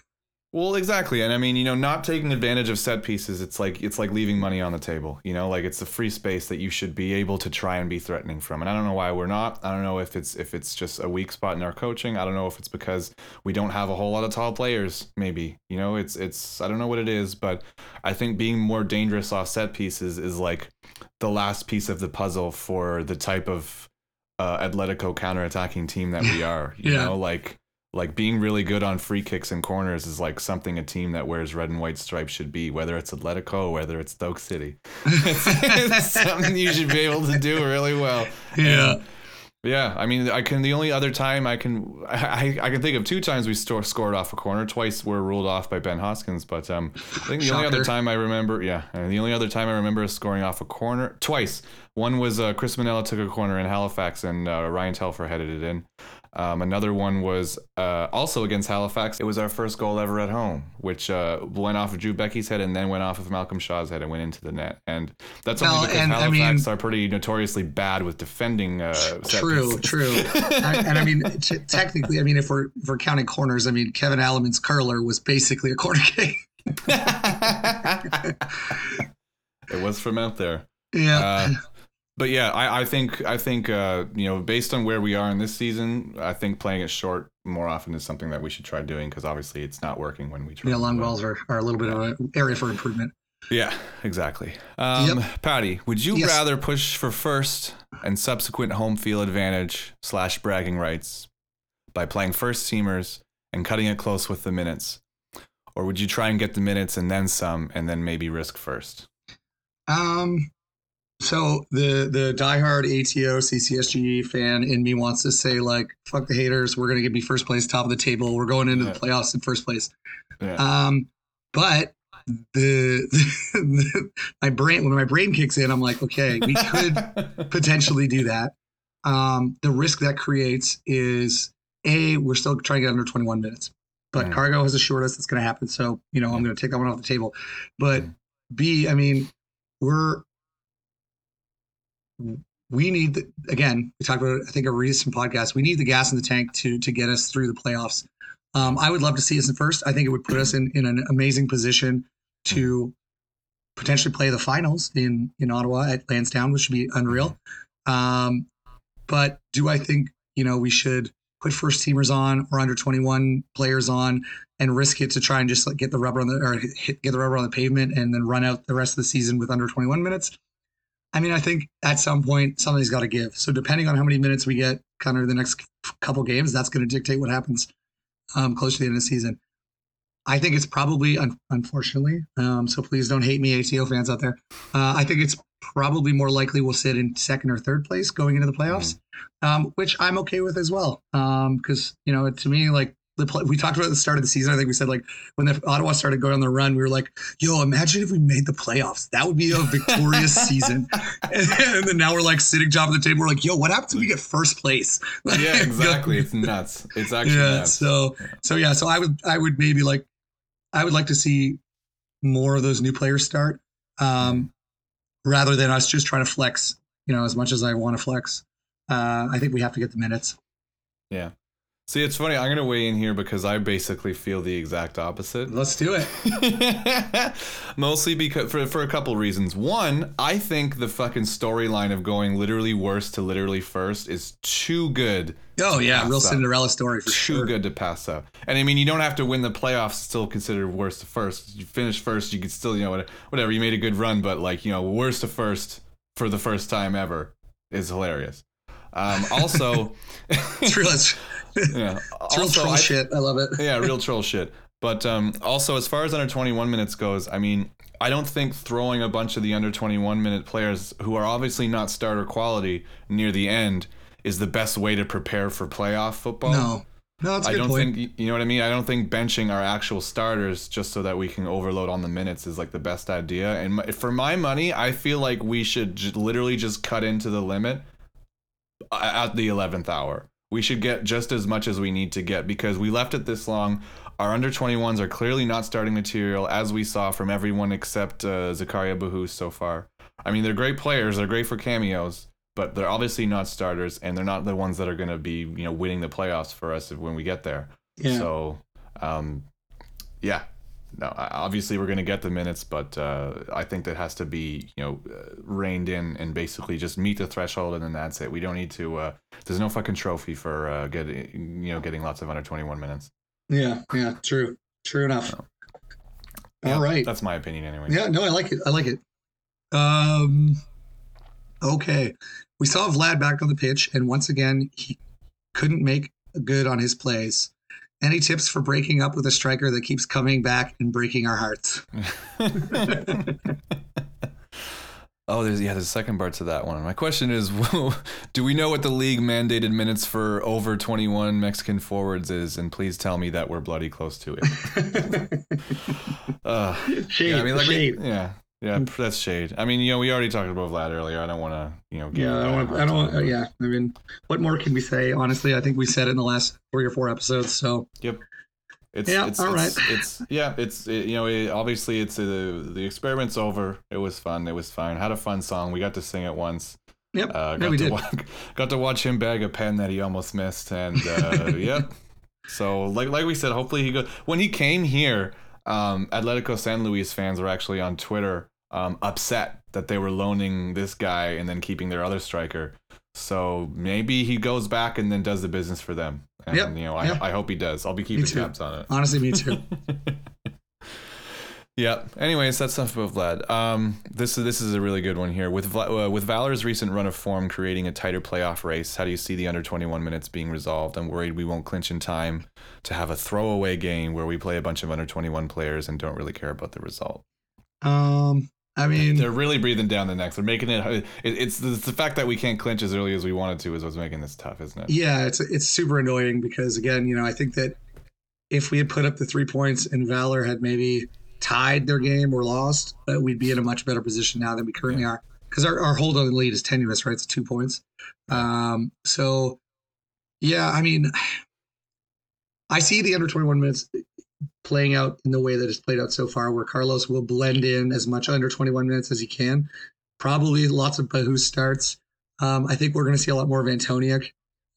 Well, exactly. And I mean, you know, not taking advantage of set pieces, it's like it's like leaving money on the table, you know, like it's the free space that you should be able to try and be threatening from. And I don't know why we're not. I don't know if it's if it's just a weak spot in our coaching. I don't know if it's because we don't have a whole lot of tall players, maybe. You know, it's it's I don't know what it is, but I think being more dangerous off set pieces is like the last piece of the puzzle for the type of uh, Atletico counterattacking team that we are. You yeah. know, like like being really good on free kicks and corners is like something a team that wears red and white stripes should be, whether it's Atletico, whether it's Stoke City. it's, it's, something you should be able to do really well. Yeah. And, yeah, I mean, I can. The only other time I can, I, I can think of two times we store, scored off a corner. Twice we were ruled off by Ben Hoskins, but um, I think the Shocker. only other time I remember, yeah, the only other time I remember is scoring off a corner twice. One was uh, Chris Mannella took a corner in Halifax, and uh, Ryan Telfer headed it in. Um, another one was uh, also against Halifax. It was our first goal ever at home, which uh, went off of Drew Beckie's head and then went off of Malcolm Shaw's head and went into the net. And that's only well, because and, Halifax I mean, are pretty notoriously bad with defending. Uh, true, true. and I mean, t- technically, I mean, if we're if we're counting corners, I mean, Kevin Aleman's curler was basically a corner kick. it was from out there. Yeah. Uh, but yeah, I, I think I think uh, you know based on where we are in this season, I think playing it short more often is something that we should try doing because obviously it's not working when we try. Yeah, long balls are, are a little bit of an area for improvement. Yeah, exactly. Um, yep. Patty, would you yes. rather push for first and subsequent home field advantage slash bragging rights by playing first teamers and cutting it close with the minutes, or would you try and get the minutes and then some, and then maybe risk first? Um, so the the diehard ATO CCSG fan in me wants to say like fuck the haters. We're gonna get me first place, top of the table. We're going into yeah. the playoffs in first place. Yeah. Um, but the, the, my brain when my brain kicks in, I'm like, okay, we could potentially do that. Um, the risk that creates is a we're still trying to get under 21 minutes, but mm. Cargo has assured us it's going to happen. So you know, I'm going to take that one off the table. But mm. B, I mean, we're we need the, again we talked about i think a recent podcast. We need the gas in the tank to to get us through the playoffs. Um, i would love to see us in first. I think it would put us in in an amazing position to potentially play the finals in in ottawa at lansdowne which would be unreal. Um, but do i think you know we should put first teamers on or under 21 players on and risk it to try and just like get the rubber on the or hit, get the rubber on the pavement and then run out the rest of the season with under 21 minutes I mean, I think at some point something's got to give. So depending on how many minutes we get, kind of the next couple games, that's going to dictate what happens um, close to the end of the season. I think it's probably, un- unfortunately, um, so please don't hate me, ATO fans out there. Uh, I think it's probably more likely we'll sit in second or third place going into the playoffs, mm-hmm. um, which I'm okay with as well. Because um, you know, to me, like the we talked about at the start of the season. I think we said like when the Ottawa started going on the run, we were like, "Yo, imagine if we made the playoffs. That would be a victorious season." And, and, then now we're like sitting top of the table. We're like, "Yo, what happens if we get first place?" yeah, exactly. it's nuts. It's actually yeah. Nuts. So so yeah. So I would I would maybe like I would like to see more of those new players start. Um, rather than us just trying to flex. You know, as much as I want to flex, uh, I think we have to get the minutes. Yeah. See, it's funny. I'm gonna weigh in here because I basically feel the exact opposite. Let's do it. Mostly because for for a couple reasons. One, I think the fucking storyline of going literally worst to literally first is too good. Oh to yeah, real up. Cinderella story for Too sure. good to pass up. And I mean, you don't have to win the playoffs. Still considered worst to first. You finish first, you could still, you know, whatever. You made a good run, but like, you know, worst to first for the first time ever is hilarious. Um, also, It's real, it's, yeah. it's real troll I- shit. I love it. yeah, real troll shit. But um, also, as far as under 21 minutes goes, I mean, I don't think throwing a bunch of the under 21 minute players who are obviously not starter quality near the end is the best way to prepare for playoff football. No, no, that's a I good don't point. think you know what I mean. I don't think benching our actual starters just so that we can overload on the minutes is like the best idea. And my, for my money, I feel like we should j- literally just cut into the limit at the 11th hour. We should get just as much as we need to get because we left it this long. Our under 21s are clearly not starting material, as we saw from everyone except uh, Zakaria Bahous so far. I mean, they're great players, they're great for cameos, but they're obviously not starters, and they're not the ones that are going to be, you know, winning the playoffs for us when we get there. yeah. So, um, yeah, no, obviously we're going to get the minutes, but uh, I think that has to be, you know, uh, reined in and basically just meet the threshold, and then that's it. We don't need to. Uh, there's no fucking trophy for uh, getting, you know, getting lots of under 21 minutes. yeah, yeah, true, true enough. Yeah, All right. that's my opinion anyway. Yeah, no, I like it. I like it. Um, okay, we saw Vlad back on the pitch, and once again he couldn't make good on his plays. Any tips for breaking up with a striker that keeps coming back and breaking our hearts? oh, there's yeah, there's a second part to that one. My question is, do we know what the league mandated minutes for over 21 Mexican forwards is? And please tell me that we're bloody close to it. uh, shade, yeah, I mean, like, we- yeah, yeah, that's shade. I mean, you know, we already talked about Vlad earlier. I don't want to, you know, give Yeah, I the guy a don't. hard I don't. Uh, yeah, I mean, what more can we say? Honestly, I think we said it in the last three or four episodes. So It's, Yeah, it's, all it's, right. it's yeah, it's it, you know, it, obviously it's uh, the experiment's over. It was fun. It was fine. Had a fun song. We got to sing it once. Yep. Uh, Yeah, got we to did. wa- got to watch him bag a pen that he almost missed, and uh, yep. So like like we said, hopefully he goes. When he came here, um, Atletico San Luis fans were actually on Twitter um, upset that they were loaning this guy and then keeping their other striker. So maybe he goes back and then does the business for them. And Yep, you know, I, yep. I hope he does. I'll be keeping tabs on it. honestly, me too. Yeah. Anyways, that's enough about Vlad. Um, this is this is a really good one here with Vla- uh, with Valor's recent run of form creating a tighter playoff race. How do you see the under 21 minutes being resolved? I'm worried we won't clinch in time to have a throwaway game where we play a bunch of under 21 players and don't really care about the result. Um, I mean, They're really breathing down the necks. They're making it. it it's, the, it's the fact that we can't clinch as early as we wanted to is what's making this tough, isn't it? yeah, it's it's super annoying because again, you know, I think that if we had put up the three points and Valor had maybe tied their game or lost, uh, we'd be in a much better position now than we currently are. Because our, our hold on the lead is tenuous, right? It's two points. Um, so yeah, I mean, I see the under 21 minutes playing out in the way that it's played out so far, where Carlos will blend in as much under 21 minutes as he can. Probably lots of Bahous starts. Um, I think we're going to see a lot more of Antoniuk,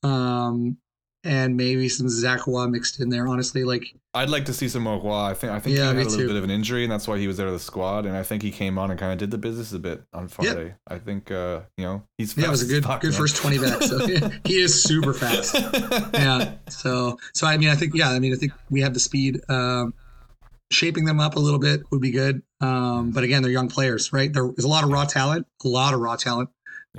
um, and maybe some Zakwa mixed in there. Honestly, like I'd like to see some more. I think I think Yeah, he had a little too. bit of an injury, and that's why he was out of the squad. And I think he came on and kind of did the business a bit on Friday. I think uh, you know he's yeah, it was a good good man. first 20 backs. So he is super fast. yeah. So so I mean I think yeah I mean I think we have the speed. Um, shaping them up a little bit would be good. Um, but again, they're young players, right? There- There's a lot of raw talent, a lot of raw talent,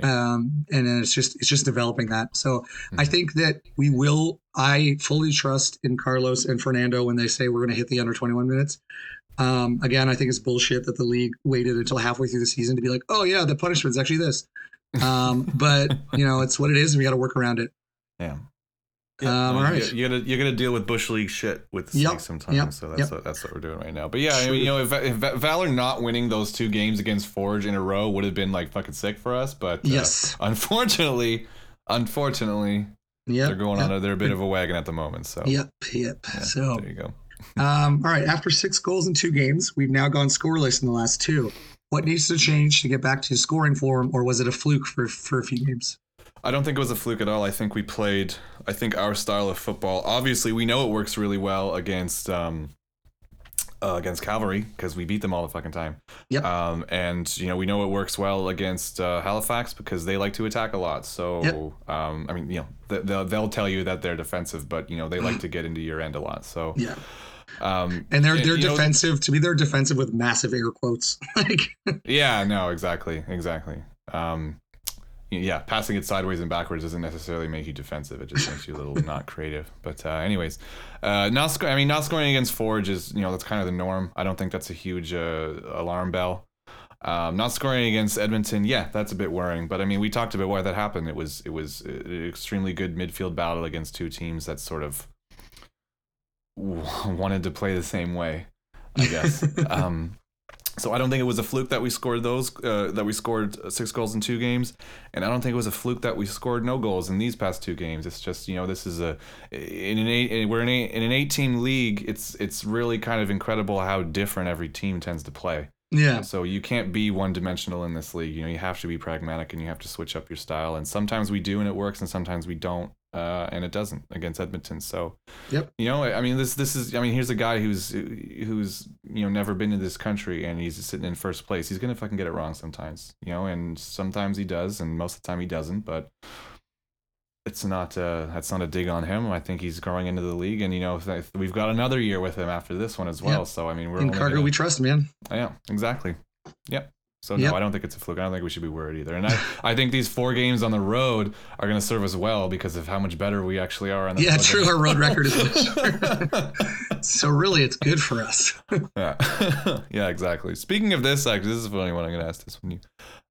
um, and then it's just it's just developing that. So I think that we will. I fully trust in Carlos and Fernando when they say we're going to hit the under 21 minutes. Um, again, I think it's bullshit that the league waited until halfway through the season to be like, oh yeah, the punishment's actually this. Um, but you know, it's what it is, and we got to work around it. Yeah. Um, no, all You're, gonna You gotta you gotta deal with bush league shit with the Yep, sometimes. yep, So that's yep. what, that's what we're doing right now. But yeah, I mean, you know, if, if Valor not winning those two games against Forge in a row would have been like fucking sick for us. But uh, Yes. unfortunately, unfortunately, Yep. they're going on. A, they're a bit of a wagon at the moment. So Yep. Yep. yeah, so, there you go. um, all right. After six goals in two games, we've now gone scoreless in the last two. what needs to change to get back to scoring form, or was it a fluke for for a few games? I don't think it was a fluke at all. I think we played. I think our style of football. Obviously, we know it works really well against um, uh, against Cavalry because we beat them all the fucking time. Yep. Um, and you know we know it works well against uh, Halifax because they like to attack a lot. So Yep. um, I mean, you know, th- they'll they'll tell you that they're defensive, but you know they like to get into your end a lot. So Yeah, um, and they're they're you know- defensive. to me, they're defensive with massive air quotes. like, Yeah, no, exactly, exactly. Um, yeah, passing it sideways and backwards doesn't necessarily make you defensive. It just makes you a little not creative. But uh, anyways, uh, not sc- I mean, not scoring against Forge is you know that's kind of the norm. I don't think that's a huge uh, alarm bell. Um, not scoring against Edmonton, yeah, that's a bit worrying. But I mean, we talked about why that happened. It was it was an extremely good midfield battle against two teams that sort of wanted to play the same way, I guess. um, so I don't think it was a fluke that we scored those uh, that we scored six goals in two games, and I don't think it was a fluke that we scored no goals in these past two games. It's just you know this is a in an eight we're in, a, in an eight team league. It's it's really kind of incredible how different every team tends to play. yeah, So you can't be one dimensional in this league. You know, you have to be pragmatic and you have to switch up your style. And sometimes we do and it works, and sometimes we don't, uh, and it doesn't against Edmonton. So, Yep. You know, I mean, this this is. I mean, here's a guy who's who's you know never been to this country and he's sitting in first place. He's gonna fucking get it wrong sometimes. You know, and sometimes he does, and most of the time he doesn't. But it's not uh that's not a dig on him. I think he's growing into the league, and you know we've got another year with him after this one as well. Yep. So I mean, we're in cargo gonna- we trust, man. yeah, exactly. Yep. So no, Yep. I don't think it's a fluke. I don't think we should be worried either. And I, I think these four games on the road are going to serve us well because of how much better we actually are on the Yeah, true. Our road record is much. so really, it's good for us. yeah, yeah, exactly. Speaking of this, actually, this is a funny one. I'm going to ask this one. You,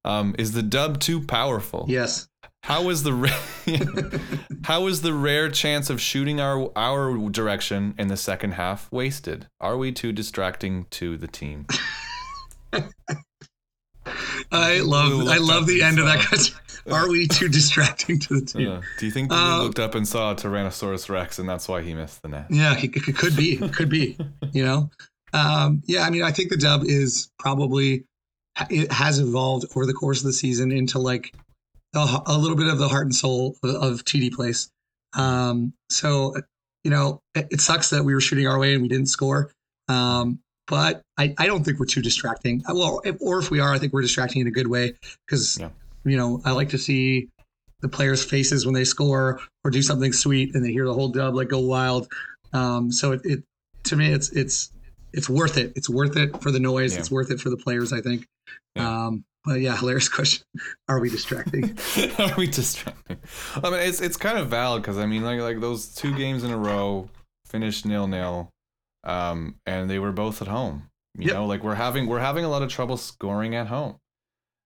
um, is the dub too powerful? Yes. How is the ra- how is the rare chance of shooting our our direction in the second half wasted? Are we too distracting to the team? I love I love the end of that question. Are we too distracting to the team? Yeah. Do you think Lou Uh, looked up and saw a Tyrannosaurus Rex and that's why he missed the net? Yeah, it, it could be. It could be. You know. Um, yeah, I mean, I think the dub is probably it has evolved over the course of the season into like a, a little bit of the heart and soul of, of TD Place. Um, so you know, it, it sucks that we were shooting our way and we didn't score. Um, but I, I don't think we're too distracting. Well, if, or if we are, I think we're distracting in a good way because Yeah. you know I like to see the players' faces when they score or do something sweet and they hear the whole dub like go wild. Um, so it, it to me it's it's it's worth it. It's worth it for the noise. Yeah. It's worth it for the players. I think. Yeah. Um, but yeah, hilarious question. Are we distracting? Are we distracting? I mean, it's it's kind of valid because I mean, like like those two games in a row finished nil nil, um, and they were both at home. You Yep. know, like we're having we're having a lot of trouble scoring at home,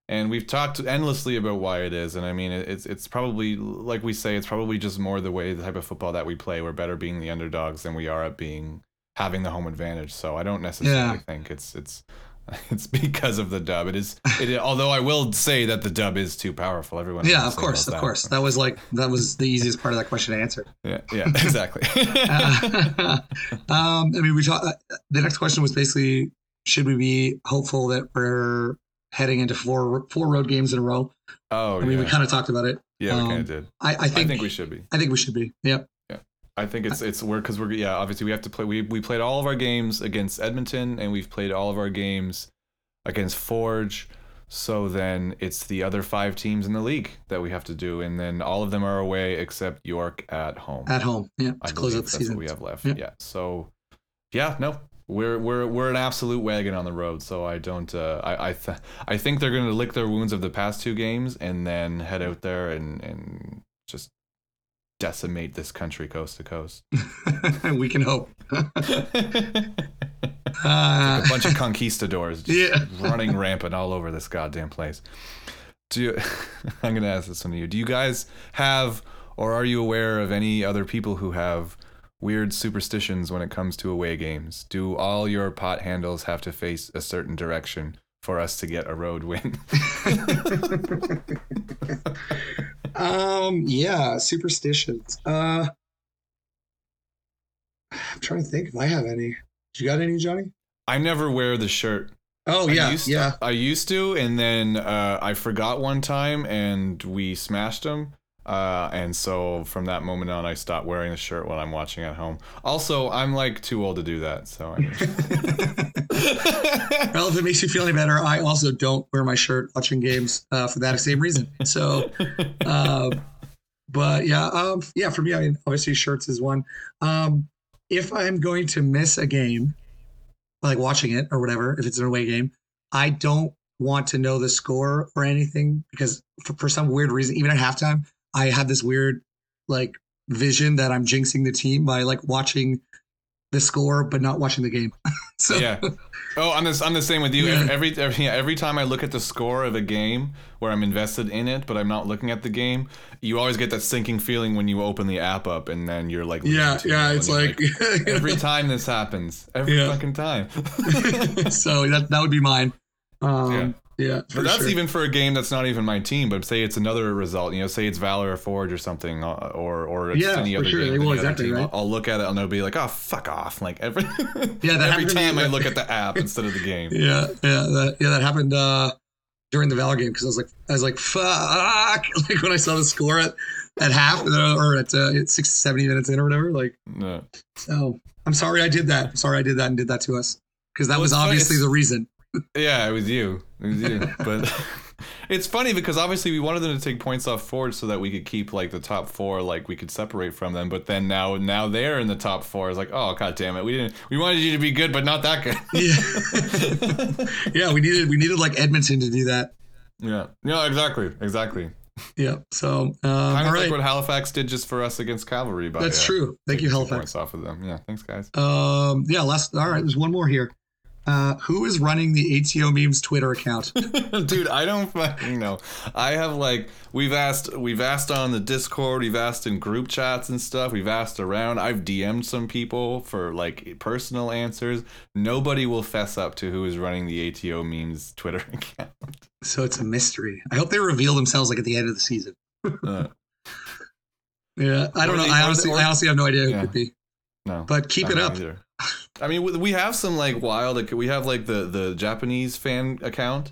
and we've talked endlessly about why it is. And I mean, it's it's probably like we say, it's probably just more the way the type of football that we play. We're better being the underdogs than we are at being having the home advantage. So I don't necessarily Yeah. think it's it's it's because of the dub. It is. It, although I will say that the dub is too powerful. Everyone. yeah, of course, of that. course. That was like that was the easiest part of that question to answer. Yeah. Yeah. Exactly. Uh, um, I mean, we talked. the next question was basically, should we be hopeful that we're heading into four four road games in a row? oh I mean, yeah. we kind of talked about it. yeah, we um, kind of did. I, I I think, think we should be. I think we should be. Yep. I think it's it's we're because we're yeah obviously we have to play we we played all of our games against Edmonton and we've played all of our games against Forge. So then it's the other five teams in the league that we have to do, and then all of them are away except York at home. At home. Yeah. To close out the season. we have left. Yeah. Yeah. So, yeah, no, we're we're we're an absolute wagon on the road. So I don't. Uh, I I th- I think they're going to lick their wounds of the past two games and then head out there and and just decimate this country coast to coast. we can hope. a Uh, bunch of conquistadors just Yeah. running rampant all over this goddamn place. Do you, I'm going to ask this one to you. Do you guys have or are you aware of any other people who have weird superstitions when it comes to away games? Do all your pot handles have to face a certain direction for us to get a road win? Um, yeah, superstitions. Uh, I'm trying to think if I have any. You got any, Johnny? I never wear the shirt Oh yeah, I used yeah. To, I used to, and then uh, I forgot one time, and we smashed them. Uh, and so from that moment on, I stopped wearing the shirt when I'm watching at home. Also, I'm like too old to do that. So, well, if it makes you feel any better, I also don't wear my shirt watching games uh, for that same reason. So, uh, but yeah, um, yeah, for me, I mean, obviously shirts is one. Um, if I'm going to miss a game, like watching it or whatever, if it's an away game, I don't want to know the score or anything because for, for some weird reason, even at halftime, I have this weird like vision that I'm jinxing the team by like watching the score but not watching the game. so yeah. Oh, I'm the, I'm the same with you. Yeah. Every every every, yeah, every time I look at the score of a game where I'm invested in it, but I'm not looking at the game, you always get that sinking feeling when you open the app up and then you're like, yeah, yeah, it's you're like, every time this happens, every Yeah. fucking time. so that that would be mine. Um, yeah, for But that's sure. even for a game that's not even my team. But say it's another result, you know, say it's Valor or Forge or something, uh, or or it's Yeah, any other sure. game. They with will, any other exactly, team, right? I'll, I'll look at it and I'll be like, oh fuck off! Like every Yeah, that every time I look at the app instead of the game. Yeah, yeah, that yeah, that happened uh during the Valor game because I was like, I was like, fuck, like when I saw the score at at half uh, or at, uh, at 60, 70 minutes in or whatever. Like, No. so I'm sorry I did that. I'm sorry I did that and did that to us because that Well, was obviously the reason. Yeah, it was you. It was you. but it's funny because obviously we wanted them to take points off Forge so that we could keep like the top four, like we could separate from them. But then now, now they're in the top four. It's like, oh god damn it, we didn't. We wanted you to be good, but not that good. Yeah, yeah, we needed we needed like Edmonton to do that. yeah. No, exactly, exactly. Yeah, so um, Kind of right, like what Halifax did just for us against Cavalry. By that's uh, true. Thank you, Halifax. Points off of them. Yeah, thanks guys. Um, yeah, last. All right, there's one more here. Uh, who is running the ATO memes Twitter account? Dude, I don't fucking know. I have like we've asked we've asked on the Discord, we've asked in group chats and stuff, we've asked around. I've DM'd some people for like personal answers. Nobody will fess up to who is running the ATO memes Twitter account. So it's a mystery. I hope they reveal themselves like at the end of the season. Uh, Yeah, I don't know. I honestly, I honestly have no idea who Yeah. it could be. no. But keep it up. either. I mean, we- have some like wild. We have like the the Japanese fan account.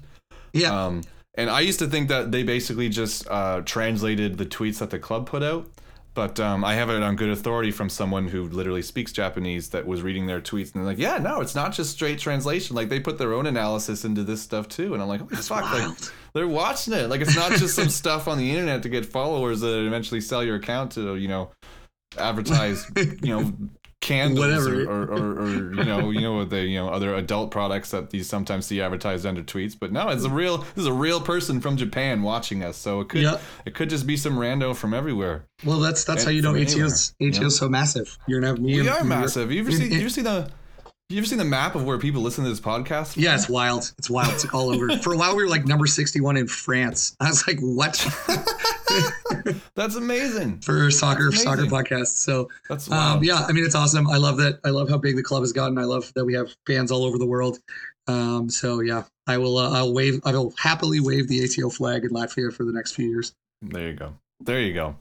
Yeah, Um, and I used to think that they basically just uh, translated the tweets that the club put out. But um, I have it on good authority from someone who literally speaks Japanese that was reading their tweets and they're like, yeah, no, it's not just straight translation. Like they put their own analysis into this stuff too. And I'm like, holy fuck, like they're watching it. Like it's not just some stuff on the internet to get followers that eventually sell your account to, you know, advertise, you know, candles Whatever. Or, or, or, or you know you know what the you know other adult products that you sometimes see advertised under tweets but no it's a real this is a real person from Japan watching us so it could Yeah. it could just be some rando from everywhere well, that's that's And how you know ATO's you know? So massive. You're me. we are massive you ever in- see you ever see the you ever seen the map of where people listen to this podcast? Yeah, it's wild. It's wild. It's all over. For a while, we were like number 61 in France. I was like, what? that's amazing For soccer, That's soccer amazing. podcast. So, that's um, yeah, I mean, it's awesome. I love that. I love how big the club has gotten. I love that we have fans all over the world. Um, so yeah, I will. Uh, I'll wave. I will happily wave the ATO flag in Latvia for the next few years. there you go there you go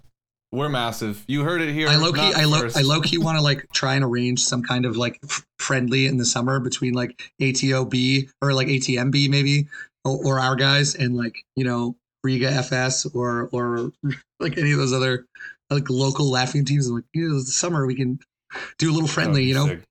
we're massive you heard it here I low key, I low. I low key want to like try and arrange some kind of like f- friendly in the summer between like ATOB or like ATMB maybe or, or our guys and like you know Riga FC or or like any of those other like local laughing teams. And like you know, the summer we can do a little friendly. You know, sick.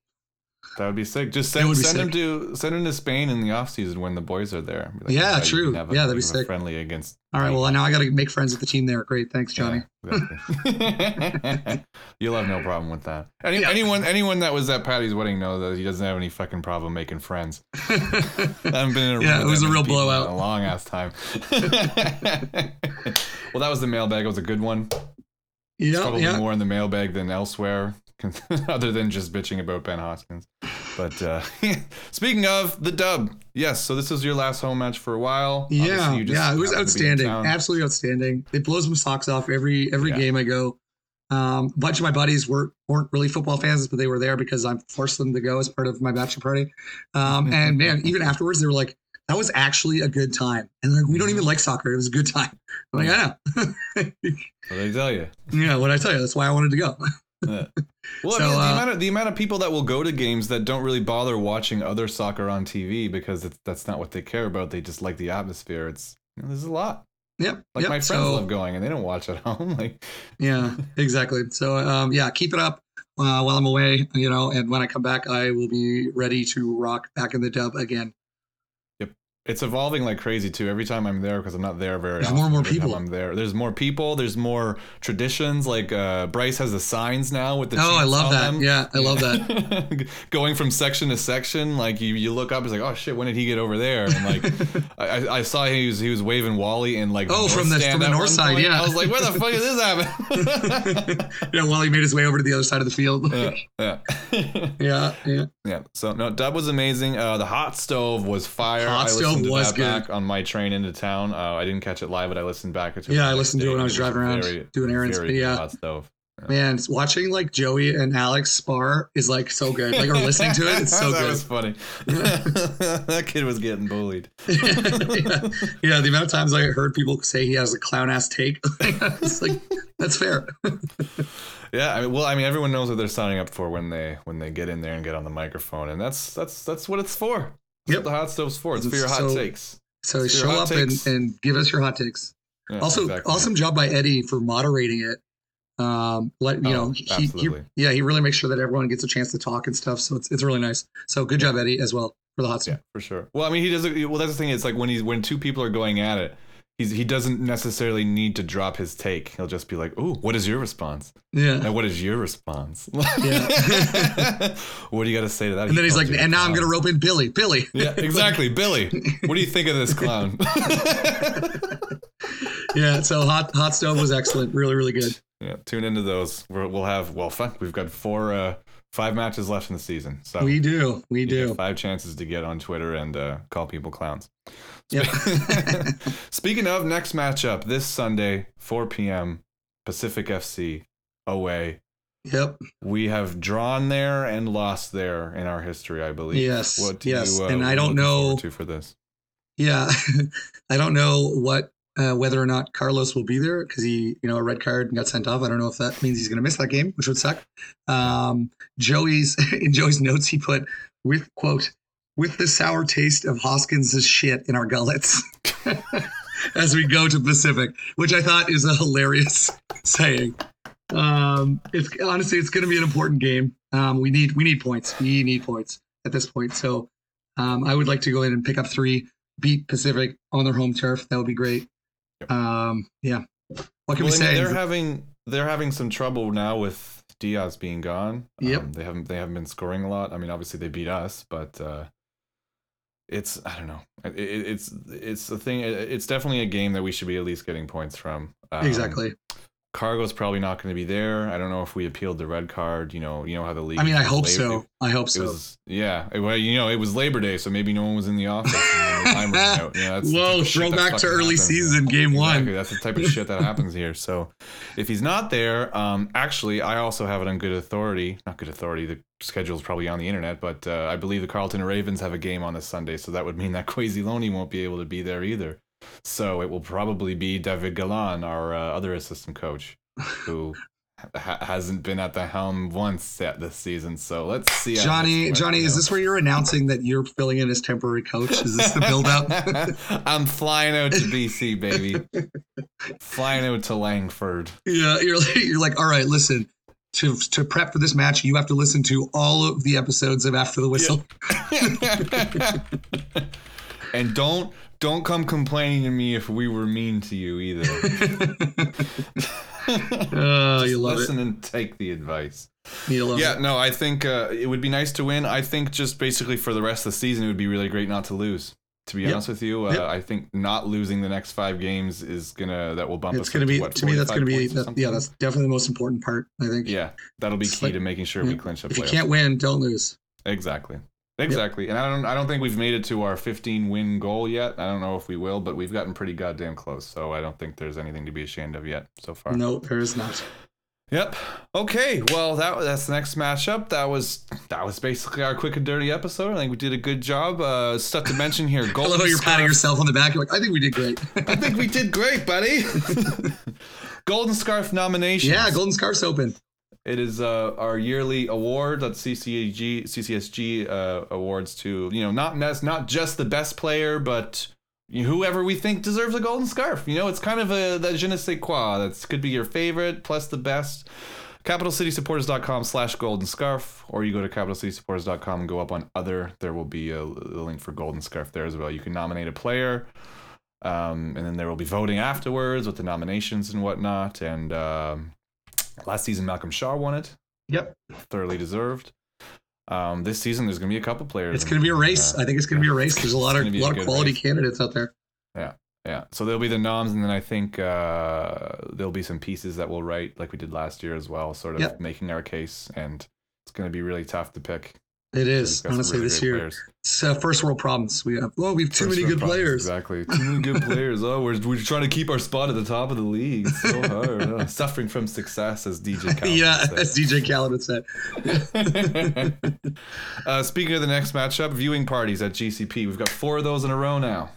That would be sick. Just send send sick. to send them to Spain in the off season when the boys are there. Like, Yeah, can true. Yeah, that'd be sick. Friendly against. all right. Well, now I got to make friends with the team there. Great, thanks, Johnny. Yeah, exactly. You'll have no problem with that. Any, Yeah. Anyone anyone that was at Patty's wedding knows that he doesn't have any fucking problem making friends. I haven't been in a Yeah, it was a real blowout. A long ass time. well, that was the mailbag. It was a good one. yeah, Probably yeah. more in the mailbag than elsewhere, other than just bitching about Ben Hoskins. But uh, speaking of the dub, yes. So this was your last home match for a while. Yeah, yeah, it was happened to be in outstanding, absolutely outstanding. It blows my socks off every every Yeah. game I go. Um, a bunch of my buddies were weren't really football fans, but they were there because I forced them to go as part of my bachelor party. Um, and man, even afterwards, they were like, "That was actually a good time." And like, we don't even like soccer; it was a good time. I'm like, I know. What did I tell you? yeah, what I tell you, that's why I wanted to go. Yeah. Well, So, I mean, the, uh, amount of, the amount of people that will go to games that don't really bother watching other soccer on TV because it's, that's not what they care about. They just like the atmosphere. It's you know, there's a lot. Yep. Like yep. my friends so, love going and they don't watch at home. Like Yeah, exactly. So um, yeah, keep it up uh, while I'm away. You know, and when I come back, I will be ready to rock back in the dub again. It's evolving like crazy too. Every time I'm there, because I'm not there very There's often. more and more every people. I'm there. There's more people. There's more traditions. Like uh, Bryce has the signs now with the. oh, I love that. them. Yeah, I love that. Going from section to section, like you, you look up, it's like, oh shit, when did he get over there? And like, I, I- saw he was he was waving Wally and like. Oh, from the- from the north side, point. yeah. I was like, where the fuck did this happen? yeah, while he made his way over to the other side of the field. yeah, yeah. yeah, yeah. Yeah. So no, Dub was amazing. Uh, the hot stove was fire. Hot I stove listened to was that good. back on my train into town. Uh, I didn't catch it live, but I listened back to it. Yeah, I listened to it when I was driving around very, doing errands, yeah. hot stove. Man, watching like Joey and Alex spar is like so good. Like, or listening to it, it's so that good. was funny. that kid was getting bullied. yeah. yeah, the amount of times I heard people say he has a clown ass take, it's like that's fair. Yeah, I mean, well, I mean, everyone knows what they're signing up for when they when they get in there and get on the microphone, and that's that's that's what it's for. That's Yep. the hot stove's for. It's for your hot So- takes. So Your show up and, takes. and give us your hot takes. Yeah, also, exactly. awesome job by Eddie for moderating it. Um, let you Oh, know, he, he, yeah, he really makes sure that everyone gets a chance to talk and stuff. So it's it's really nice. So good job, Eddie, as well for the hot stove. Yeah, for sure. Well, I mean, he doesn't. Well, that's the thing. It's like when he's when two people are going at it, he's he doesn't necessarily need to drop his take. He'll just be like, "Ooh, what is your response? Yeah. And what is your response? Yeah. what do you got to say to that?" And then he's like, and now I'm gonna rope in Billy. Billy. Yeah, exactly, Billy. What do you think of this clown? yeah. So hot hot stove was excellent. Really, really good. yeah, tune into those. We're, we'll have well, fun. We've got four, uh, five matches left in the season, so We do. We do. five chances to get on Twitter and uh, call people clowns. Yep. Speaking of next matchup, this Sunday, 4 p.m. Pacific FC away. yep. We have drawn there and lost there in our history, I believe. Yes, What do yes. you, uh, And I what are you don't know- to for this. Yeah. I don't know what uh, whether or not Carlos will be there because he, you know, a red card and got sent off. I don't know if that means he's going to miss that game, which would suck. Um, Joey's in Joey's notes, he put with quote with the sour taste of Hoskins' shit in our gullets as we go to Pacific, which I thought is a hilarious saying. Um, it's honestly, it's going to be an important game. Um, we need we need points. We need points at this point. So um, I would like to go in and pick up three, beat Pacific on their home turf. That would be great. Um, yeah. What can Well, we I mean, say? they're having they're having some trouble now with Diaz being gone. Yep. Um, they haven't they haven't been scoring a lot. I mean, obviously they beat us, but uh, it's I don't know. It, it, it's it's a thing. It, it's definitely a game that we should be at least getting points from. Um, exactly. Cargo's probably not going to be there. I don't know if we appealed the red card. You know, you know how the league. I mean, I hope lab- so. I hope so. was yeah. It, well, you know, it was Labor Day, so maybe no one was in the office. and the out. Yeah, Whoa, throwback to early happens. season, game Exactly. one. That's the type of shit that happens here. So if he's not there, um, actually, I also have it on good authority. Not good authority. The schedule is probably on the internet, but uh, I believe the Carleton Ravens have a game on this Sunday, so that would mean that Quasi Loney won't be able to be there either. So it will probably be David Galan, our uh, other assistant coach, who ha- hasn't been at the helm once yet this season. So let's see. Johnny, Johnny, is this where you're announcing that you're filling in as temporary coach? Is this the build up? I'm flying out to BC, baby. flying out to Langford. yeah, you're like, you're like, all right, listen. To, to prep for this match, you have to listen to all of the episodes of After the Whistle. and don't don't come complaining to me if we were mean to you either. Oh, you love listen and take the advice. You love Yeah, it. no, I think uh, it would be nice to win. I think just basically for the rest of the season, it would be really great not to lose. To be Yep. honest with you, uh, Yep. I think not losing the next five games is gonna that will bump It's us. going up to be, what, to me, that's going to be, that, yeah, that's definitely the most important part, I think. yeah, that'll be It's key like- to making sure yeah. we clinch a If you can't win, don't lose. Exactly. Exactly. And I don't I don't think we've made it to our 15 win goal yet. I don't know if we will, but we've gotten pretty goddamn close. So I don't think there's anything to be ashamed of yet so far. No, there is not. Yep. Okay. Well, that that's the next matchup. That was that was basically our quick and dirty episode. I think we did a good job. Uh stuff to mention here. I Golden love how you're patting yourself on the back. You're like, I think we did great. I think we did great, buddy. Golden Scarf nominations. yeah, Golden Scarf's open. It is uh, our yearly award that's CCG CCSG uh, awards to you know not not just the best player, but whoever we think deserves a golden scarf. You know, it's kind of a that je ne sais quoi. That could be your favorite plus the best. CapitalCitySupporters.com slash golden scarf, or you go to CapitalCitySupporters.com and go up on other. There will be a, a link for golden scarf there as well. You can nominate a player, um, and then there will be voting afterwards with the nominations and whatnot. And um, last season, Malcolm Shaw won it. Yep. Thoroughly deserved. Um, this season, there's going to be a couple players. It's going to be a race. Uh, I think it's going to be a race. There's a lot of a lot of quality race. candidates out there. Yeah, yeah. So there'll be the noms, and then I think uh, there'll be some pieces that we'll write like we did last year as well, sort of yep. making our case. And it's going to be really tough to pick. It is honestly really this year. Players. It's uh, first world problems. We have oh we have too first many good problems, players. Exactly, too many good players. Oh, we're we're trying to keep our spot at the top of the league. It's so hard. Oh, suffering from success, as DJ Khaled yeah, as DJ Khaled would say. uh, speaking of the next matchup, viewing parties at GCP. We've got four of those in a row now.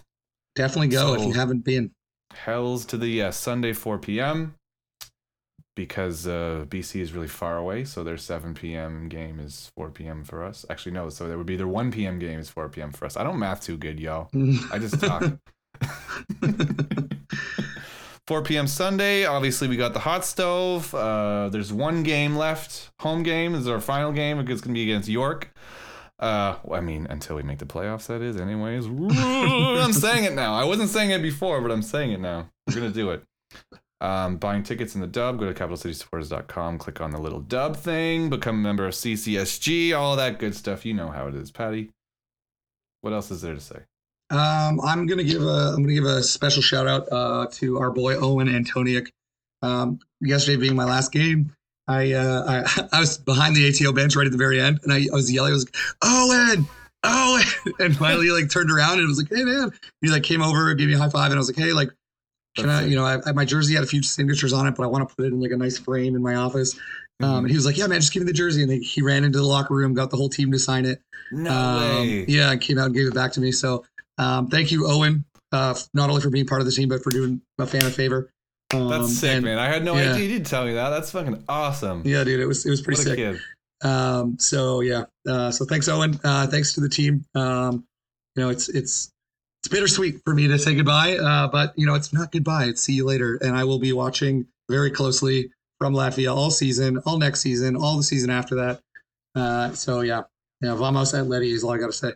Definitely go so, if you haven't been. Hells to the yes, Sunday 4 p.m. Because uh, BC is really far away, so their 7 p.m. game is 4 p.m. for us. Actually, no, so there would be their 1 p.m. game is 4 p.m. for us. I don't math too good, yo. I just talk. 4 p.m. Sunday. Obviously, we got the hot stove. Uh, there's one game left. Home game is our final game. It's going to be against York. Uh, I mean, until we make the playoffs, that is. Anyways, I'm saying it now. I wasn't saying it before, but I'm saying it now. We're gonna do it. Um, buying tickets in the dub, go to capitalcitysupporters.com, click on the little dub thing, become a member of CCSG, all that good stuff. You know how it is, Patty. What else is there to say? Um, I'm gonna give a I'm gonna give a special shout out uh, to our boy Owen Antoniuk. Um, yesterday being my last game, I, uh, I I was behind the ATO bench right at the very end, and I, I was yelling, I was like, Owen, Owen, and finally like turned around and was like, Hey man, he like came over, gave me a high five, and I was like, Hey, like, can I, you know, I, my jersey had a few signatures on it, but I want to put it in like a nice frame in my office. Mm-hmm. Um, and he was like, "Yeah, man, just give me the jersey." And he ran into the locker room, got the whole team to sign it. No um, way. Yeah, and came out and gave it back to me. So, um, thank you, Owen, uh, not only for being part of the team, but for doing a fan a favor. Um, That's sick, and, man. I had no yeah. idea. You didn't tell me that. That's fucking awesome. Yeah, dude. It was it was pretty sick. Um, so yeah. Uh, so thanks, Owen. Uh, thanks to the team. Um, you know, it's it's it's bittersweet for me to say goodbye, uh, but you know, it's not goodbye. It's see you later, and I will be watching very closely from Latvia all season, all next season, all the season after that. Uh, so yeah, yeah. Vamos Atleti is all I got to say.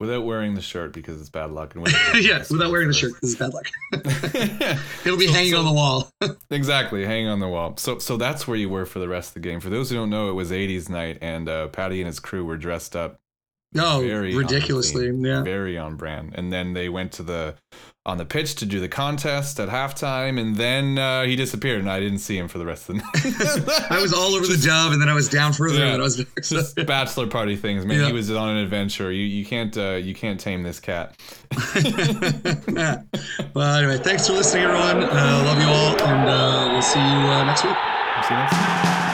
Without wearing the shirt because it's bad luck. And yeah, without wearing the shirt because it's bad luck. It'll be so, hanging so, on the wall. exactly, hanging on the wall. So, so that's where you were for the rest of the game. For those who don't know, it was '80s night, and uh, Patty and his crew were dressed up. Oh, ridiculously! yeah, very on brand. And then they went to the on the pitch to do the contest at halftime, and then uh, he disappeared, and I didn't see him for the rest of the night. I was all over just, the job, and then I was down further. Yeah, and I was just bachelor party things, man. Yeah. He was on an adventure. You you can't uh, you can't tame this cat. well, anyway, thanks for listening, everyone. Uh, love you all, and uh, we'll see you uh, next week. See you next week.